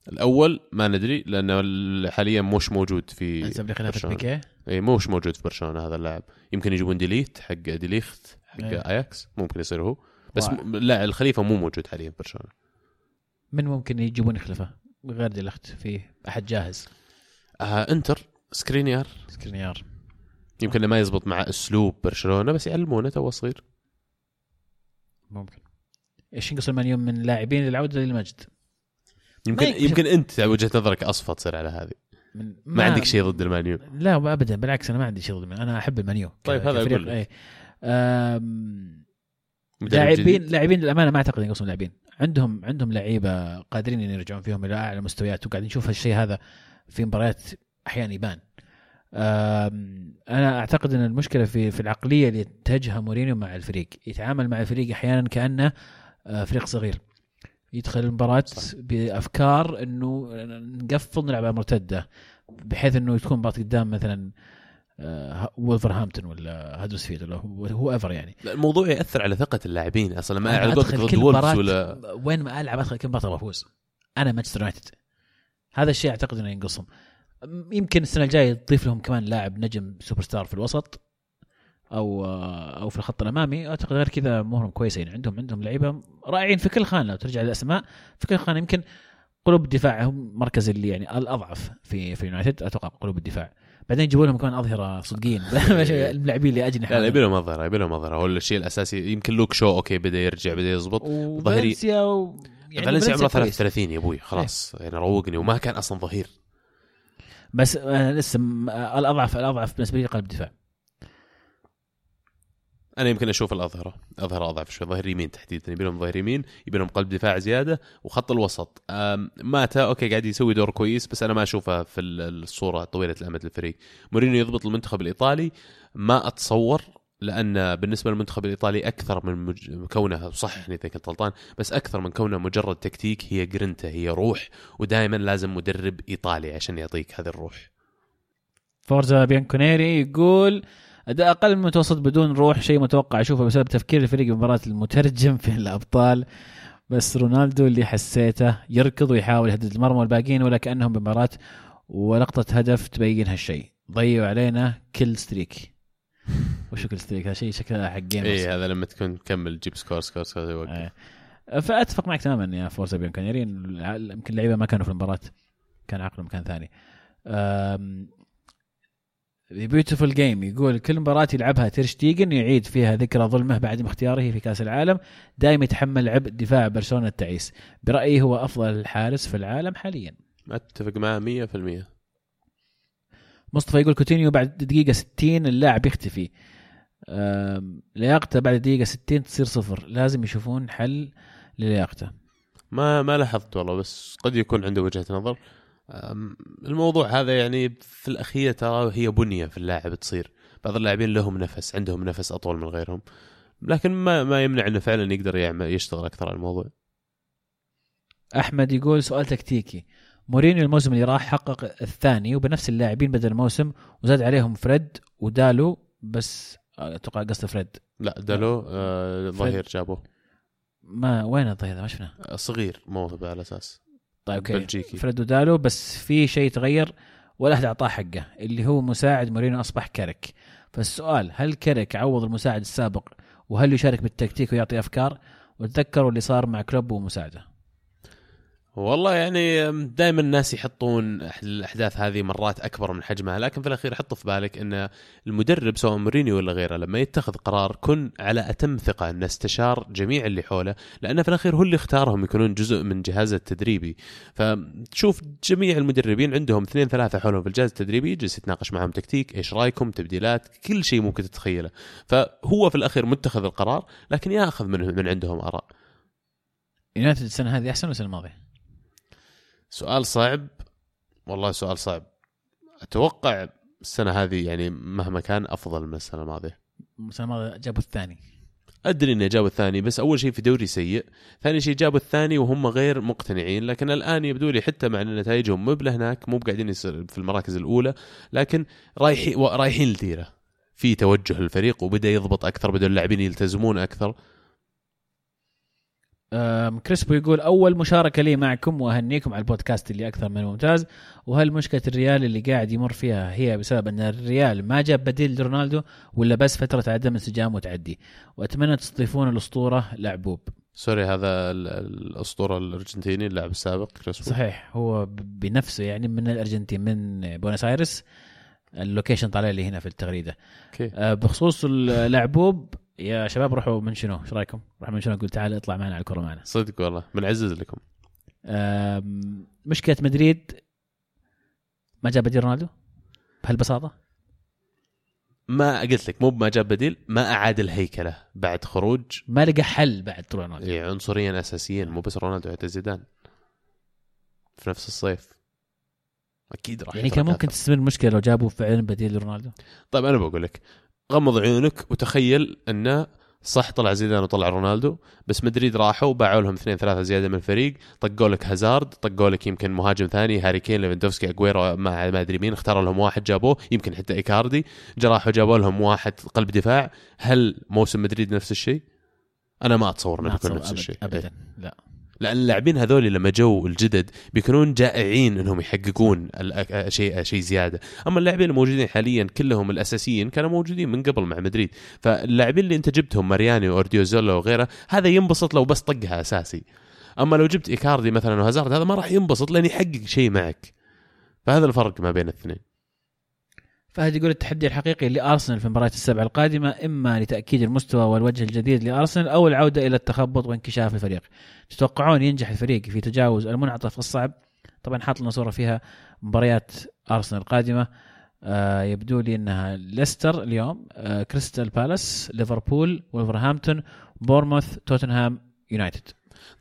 S1: الأول ما ندري لأنه حاليا مش موجود في
S2: أنسب
S1: لخلافة.
S2: بيكي
S1: إي مش موجود في برشلونة هذا اللاعب. يمكن يجيبون ديليخت حق ديليخت حق
S2: إيه.
S1: أياكس ممكن يصير هو. بس. لا الخليفة مو موجود حاليا في برشلونة.
S2: من ممكن يجيبون يخلفه غير ديليخت في أحد جاهز؟
S1: آه انتر. سكرينيار.
S2: سكرينيار.
S1: يمكن ما يزبط مع أسلوب برشلونة بس يعلمونه تو صغير.
S2: ممكن. إيش ينقص المانيو من لاعبين للعوده للمجد؟
S1: يمكن
S2: يكشف-
S1: يمكن أنت وجهة نظرك اصفى تصير على هذه.
S2: من
S1: ما, عندك شيء ضد المانيو
S2: لا ابدا. بالعكس أنا ما عندي شيء ضد المانيو. أنا أحب المانيو
S1: طيب، هذا. أقول لك.
S2: لاعبين. لاعبين للأمانة ما أعتقد ينقصون لاعبين عندهم عندهم لعيبة قادرين إن يرجعون فيهم إلى أعلى مستويات وقاعدين نشوف هالشيء هذا في مباريات أحيانا يبان أنا أعتقد إن المشكلة في في العقلية اللي يتجهها مورينيو مع الفريق يتعامل مع الفريق أحيانا كأنه آه، فريق صغير يدخل المباراة. بأفكار إنه نقفل نلعب على مرتدة بحيث إنه تكون مباراة قدام مثلا آه، وولفرهامبتون ولا هدرسفيلد ولا هو ايفر يعني.
S1: الموضوع يأثر على ثقة اللاعبين. أصلا
S2: أنا
S1: على قولتك ضد وولفز ولا
S2: وين ما ألعب أدخل كل مباراة بفوز أنا مانشستر يونايتد هذا الشيء أعتقد إنه ينقصهم. يمكن السنة الجاية تضيف لهم كمان لاعب نجم super star في الوسط أو أو في الخط الأمامي. أعتقد غير كذا امورهم كويسين. عندهم عندهم لعيبة رائعين في كل خانة لو ترجع للأسماء. في كل خانة يمكن قلوب الدفاع هم مركز اللي يعني الأضعف في في يونايتد أتوقع قلوب الدفاع بعدين يجيبوا لهم كمان أظهرة صدقين. [laughs] [laughs] اللاعبين اللي أجنحة.
S1: لا لا يبي لهم أظهرة يبي لهم أظهرة. هو الشيء الأساسي يمكن لوك شو okay بدأ يرجع بدأ يزبط
S2: وفالنسيا و...
S1: يعني فالنسيا عمره
S2: كويس.
S1: 33 يا أبوي. خلاص يعني روقني وما كان أصلا ظهير.
S2: بس أنا لسه م- الأضعف الأضعف بالنسبة لي قلب دفاع
S1: أنا يمكن أشوف الأظهرة. أظهرة أضعف شوي. ظهير يمين تحديدا. يبي لهم ظهير يمين يبي لهم قلب دفاع زيادة وخط الوسط. ماتا okay قاعد يسوي دور كويس بس أنا ما أشوفه في ال- الصورة طويلة الامد للفريق مورينيو يضبط المنتخب الإيطالي. ما أتصور لأن بالنسبة للمنتخب الإيطالي أكثر من مج... كونه صححني إذا كنت غلطان بس أكثر من كونه مجرد تكتيك هي جرنتا هي روح ودائما لازم مدرب إيطالي عشان يعطيك هذه الروح.
S2: فورزا بيانكونيري يقول اداء أقل من المتوسط بدون روح شيء متوقع أشوفه بسبب تفكير الفريق بمباراة المترجم في الأبطال. بس رونالدو اللي حسيته يركض ويحاول يهدد المرمى والباقيين ولا كانهم بمباراة ولقطة هدف تبين هالشيء. ضيعوا علينا kill streak. [laughs] وشو kill streak؟ هذا شيء شكله حق gamers
S1: اي هذا لما تكون تكمل تجيب score score score يوقف.
S2: إيه. فأتفق معك تماما يا فورزا بيانكونيري إن الع- يمكن اللعيبة ما كانوا في المباراة كان عقلهم مكان ثاني. Beautiful Game يقول كل مباراة يلعبها تيرشتيجن يعيد فيها ذكرى ظلمه بعد اختياره في كأس العالم دائما يتحمل عبء دفاع برشلونة التعيس. برأيي هو أفضل حارس في العالم حاليا.
S1: أتفق معه 100%
S2: مصطفى يقول كوتينيو بعد دقيقة 60 اللاعب يختفي. لياقته بعد دقيقة 60 تصير صفر. لازم يشوفون حل للياقته.
S1: ما ما لاحظت والله بس قد يكون عنده وجهة نظر. الموضوع هذا يعني في الأخير ترى هي بنية في اللاعب تصير. بعض اللاعبين لهم نفس عندهم نفس أطول من غيرهم. لكن ما ما يمنع إنه فعلا يقدر يعمل يشتغل أكثر على الموضوع.
S2: أحمد يقول سؤال تكتيكي. مورينيو الموسم اللي راح حقق الثاني وبنفس اللاعبين بدل الموسم وزاد عليهم فريد ودالو بس أتوقع قصده فريد.
S1: لا دالو آه ظهير جابوه.
S2: ما وين الظهير ما شفناه.
S1: صغير موهبه على أساس.
S2: طيب okay.
S1: بلجيكي.
S2: فريد ودالو بس في شيء تغير ولا أحد أعطاه حقه اللي هو مساعد مورينيو أصبح كرك. فالسؤال هل كرك عوض المساعد السابق وهل يشارك بالتكتيك ويعطي أفكار؟ وتذكروا اللي صار مع كلوب ومساعدة.
S1: والله يعني دائما الناس يحطون الأحداث هذه مرات أكبر من حجمها لكن في الأخير حط في بالك إن المدرب سواء مورينيو ولا غيره لما يتخذ قرار كن على أتم ثقة انه استشار جميع اللي حوله لأنه في الأخير هو اللي اختارهم يكونون جزء من جهازه التدريبي. فتشوف جميع المدربين عندهم اثنين ثلاثة حولهم في الجهاز التدريبي يجلس يتناقش معهم تكتيك إيش رأيكم؟ تبديلات كل شيء ممكن تتخيله. فهو في الأخير متخذ القرار لكن ياخذ من من عندهم آراء.
S2: يونايتد السنة هذه أحسن ولا السنة الماضية؟
S1: سؤال صعب. والله سؤال صعب. أتوقع السنة هذه يعني مهما كان أفضل من السنة الماضية.
S2: السنة الماضية جابوا الثاني.
S1: أدري إنه جابوا الثاني بس أول شيء في دوري سيء. ثاني شيء جابوا الثاني وهم غير مقتنعين. لكن الآن يبدو لي حتى مع إن نتائجهم مو هناك مو قاعدين في المراكز الأولى لكن رايحين رايحين لديرة. في توجه الفريق وبدأ يضبط أكثر بدا اللاعبين يلتزمون
S2: أكثر. كريسبو يقول أول مشاركة لي معكم وأهنيكم على البودكاست اللي أكثر من ممتاز وهل مشكلة الريال اللي قاعد يمر فيها هي بسبب أن الريال ما جاب بديل لرونالدو ولا بس فترة عدم انسجام وتعدي وأتمنى تستضيفون الأسطورة لعبوب.
S1: sorry هذا ال- الأسطورة الأرجنتيني اللاعب السابق كريسبو.
S2: صحيح هو بنفسه يعني من الأرجنتين من بوينس آيرس. ال location طالع لي هنا في التغريدة.
S1: okay.
S2: آه، بخصوص اللعبوب يا شباب روحوا من شنو؟ إيش رأيكم؟ روحوا من شنو؟ أقول تعال اطلع معنا على الكره معنا.
S1: صدق والله بنعزز لكم.
S2: مشكلة مدريد ما جاب بديل رونالدو؟ بهالبساطة؟
S1: ما قلت لك مو بما جاب بديل ما أعاد الهيكلة بعد خروج.
S2: ما لقى حل بعد رونالدو.
S1: إيه، عنصرين اساسيين مو بس رونالدو حتى زيدان. في نفس الصيف. أكيد راح
S2: يعني كان ممكن. تستمر المشكلة لو جابوا فعلا بديل لرونالدو؟
S1: طيب أنا بقول لك غمض عيونك وتخيل انه صح طلع زيدان وطلع رونالدو بس مدريد راحوا وباعوا لهم اثنين ثلاثة زيادة من الفريق طقوا لك هازارد طقوا لك يمكن مهاجم ثاني هاري كين ليفاندوفسكي اجويرو ما ما أدري مين اختاروا لهم واحد جابوه يمكن حتى إيكاردي. جا راحوا جابوا لهم واحد قلب دفاع. هل موسم مدريد نفس الشيء؟ أنا ما أتصور
S2: إنه
S1: بيكون نفس الشيء.
S2: ابدا لا.
S1: لأن اللاعبين هذول لما جو الجدد بيكونون جائعين إنهم يحققون شيء شيء زيادة، أما اللاعبين الموجودين حاليا كلهم الأساسيين كانوا موجودين من قبل مع مدريد، فاللاعبين اللي أنت جبتهم ماريانو واودريوزولا وغيره هذا ينبسط لو بس طقها أساسي. أما لو جبت إيكاردي مثلا وهازارد هذا ما راح ينبسط لأن يحقق شيء معك. فهذا الفرق ما بين الاثنين.
S2: فهد يقول التحدي الحقيقي لأرسنال في المباريات السبع القادمة إما لتأكيد المستوى والوجه الجديد لأرسنال أو العودة إلى التخبط وانكشاف الفريق. تتوقعون ينجح الفريق في تجاوز المنعطف الصعب؟ طبعا حاط لنا صورة فيها مباريات أرسنال القادمة آه يبدو لي إنها ليستر اليوم آه كريستال بالاس ليفربول ولفرهامبتون بورموث توتنهام يونايتد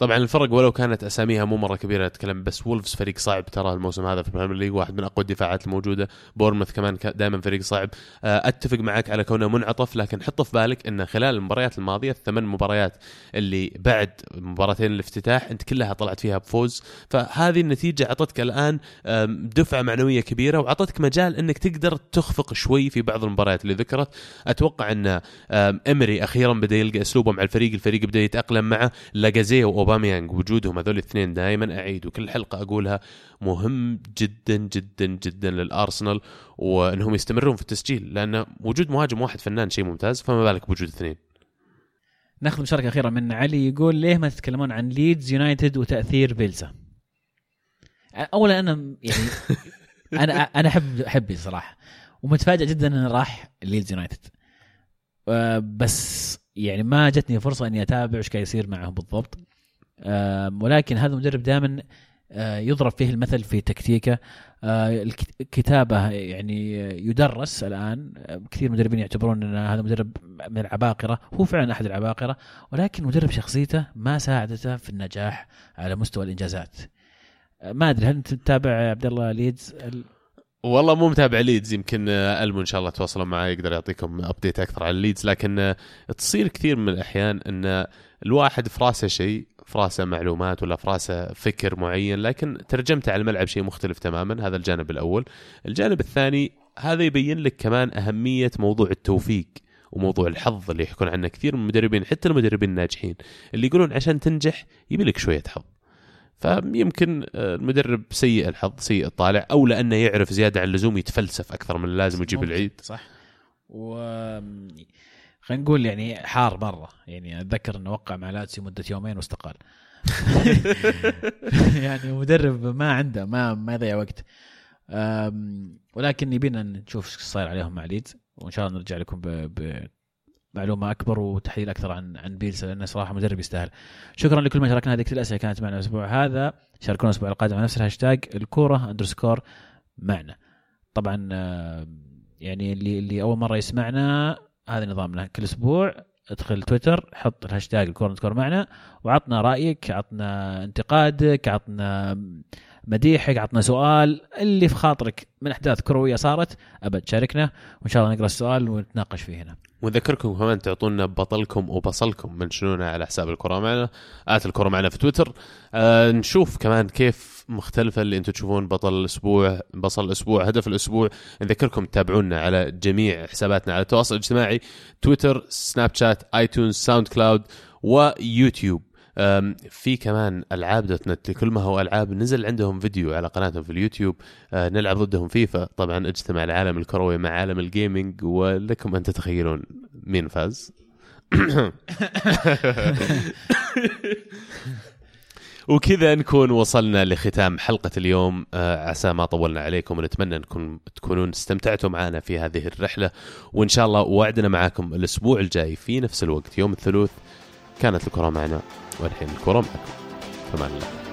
S1: طبعا الفرق ولو كانت أساميها مو مرة كبيرة اتكلم بس وولفز فريق صعب ترى الموسم هذا في البريمير ليج واحد من أقوى الدفاعات الموجودة. بورنموث كمان دائما فريق صعب. آه، أتفق معك على كونه منعطف لكن حط في بالك ان خلال المباريات الماضية الثمان مباريات اللي بعد مباراتين الافتتاح أنت كلها طلعت فيها بفوز. فهذه النتيجة أعطتك الآن دفعة معنوية كبيرة وأعطتك مجال إنك تقدر تخفق شوي في بعض المباريات اللي ذكرت. أتوقع إن إمري أخيرا بدأ يلقى أسلوبه مع الفريق الفريق بدأ يتأقلم معه. لاكازيت واوباميانج وجودهم هذول الاثنين دائما أعيد وكل حلقة أقولها مهم جدا جدا جدا للأرسنال وإنهم يستمرون في التسجيل لأن وجود مهاجم واحد فنان شيء ممتاز فما بالك بوجود اثنين.
S2: ناخذ مشاركة أخيرة من علي يقول ليه ما تتكلمون عن ليدز يونايتد وتأثير بيلسا؟ اولا أنا يعني [laughs] أنا أنا أحب احيي صراحة ومتفاجئ جدا إنه راح ليدز يونايتد. آه، بس يعني ما جتني فرصة إني أتابع إيش قاعد يصير معهم بالضبط. ولكن هذا المدرب دائما يضرب فيه المثل في تكتيكه. آه، الك- الكتابه يعني يدرس الآن. آه، كثير مدربين يعتبرون إن هذا مدرب من العباقرة. هو فعلا أحد العباقرة ولكن مدرب شخصيته ما ساعدته في النجاح على مستوى الإنجازات. آه، ما أدري هل أنت تتابع عبد الله ليدز؟ ال-
S1: والله مو متابع ليدز يمكن آه، ألمو إن شاء الله تواصلوا معي يقدر يعطيكم update أكثر عن ليدز. لكن آه، تصير كثير من الأحيان إن الواحد في راسه شيء في راسه معلومات ولا في راسه فكر معين لكن ترجمته على الملعب شيء مختلف تماما هذا الجانب الأول. الجانب الثاني هذا يبين لك كمان أهمية موضوع التوفيق وموضوع الحظ اللي يحكون عنه كثير من المدربين حتى المدربين الناجحين. اللي يقولون عشان تنجح يبي لك شوية حظ. فيمكن آه، المدرب سيء الحظ سيء الطالع أو لأنه يعرف زيادة عن اللزوم يتفلسف أكثر من اللازم ويجيب العيد.
S2: صح. و خلينا نقول يعني حار مرة يعني أتذكر إنه وقع مع لاتسيو مدة يومين واستقال [laughs] يعني مدرب ما عنده ما ما يضيع وقت ولكن يبينا نشوف إيش صاير عليهم مع ليدز وإن شاء الله نرجع لكم بمعلومه أكبر وتحليل أكثر عن عن بيلسا لأنه صراحة مدرب يستاهل. شكرا لكل من شاركنا هذه الأسئلة كانت معنا الأسبوع هذا شاركونا الأسبوع القادم على نفس الهاشتاج الكورة underscore معنا. طبعا يعني اللي اللي أول مرة يسمعنا هذا نظامنا كل أسبوع ادخل تويتر حط الهاشتاج الكورة score معنا وعطنا رأيك عطنا انتقادك عطنا مديحك عطنا سؤال اللي في خاطرك من أحداث كروية صارت أبد شاركنا وإن شاء الله نقرأ السؤال ونتناقش فيه هنا.
S1: ونذكركم كمان تعطونا بطلكم وبصلكم منشنونا على حساب الكرة معنا at الكرة معنا في تويتر. آه نشوف كمان كيف مختلفة اللي أنتم تشوفون بطل الأسبوع بصل الأسبوع هدف الأسبوع. نذكركم تتابعونا على جميع حساباتنا على التواصل الاجتماعي تويتر سناب شات iTunes SoundCloud ويوتيوب في كمان ألعاب dot net لكل ما هو ألعاب نزل عندهم فيديو على قناتهم في اليوتيوب. أه، نلعب ضدهم فيفا. طبعا اجتمع العالم الكروي مع عالم الجيمنج ولكم أن تتخيلون مين فاز. [coughs] وكذا نكون وصلنا لختام حلقة اليوم. آه، عسى ما طولنا عليكم ونتمنى انكم تكونون استمتعتوا معنا في هذه الرحلة. وإن شاء الله وعدنا معكم الأسبوع الجاي في نفس الوقت يوم الثلاث. كانت الكرة معنا. والحين الكرة معكم فمان الله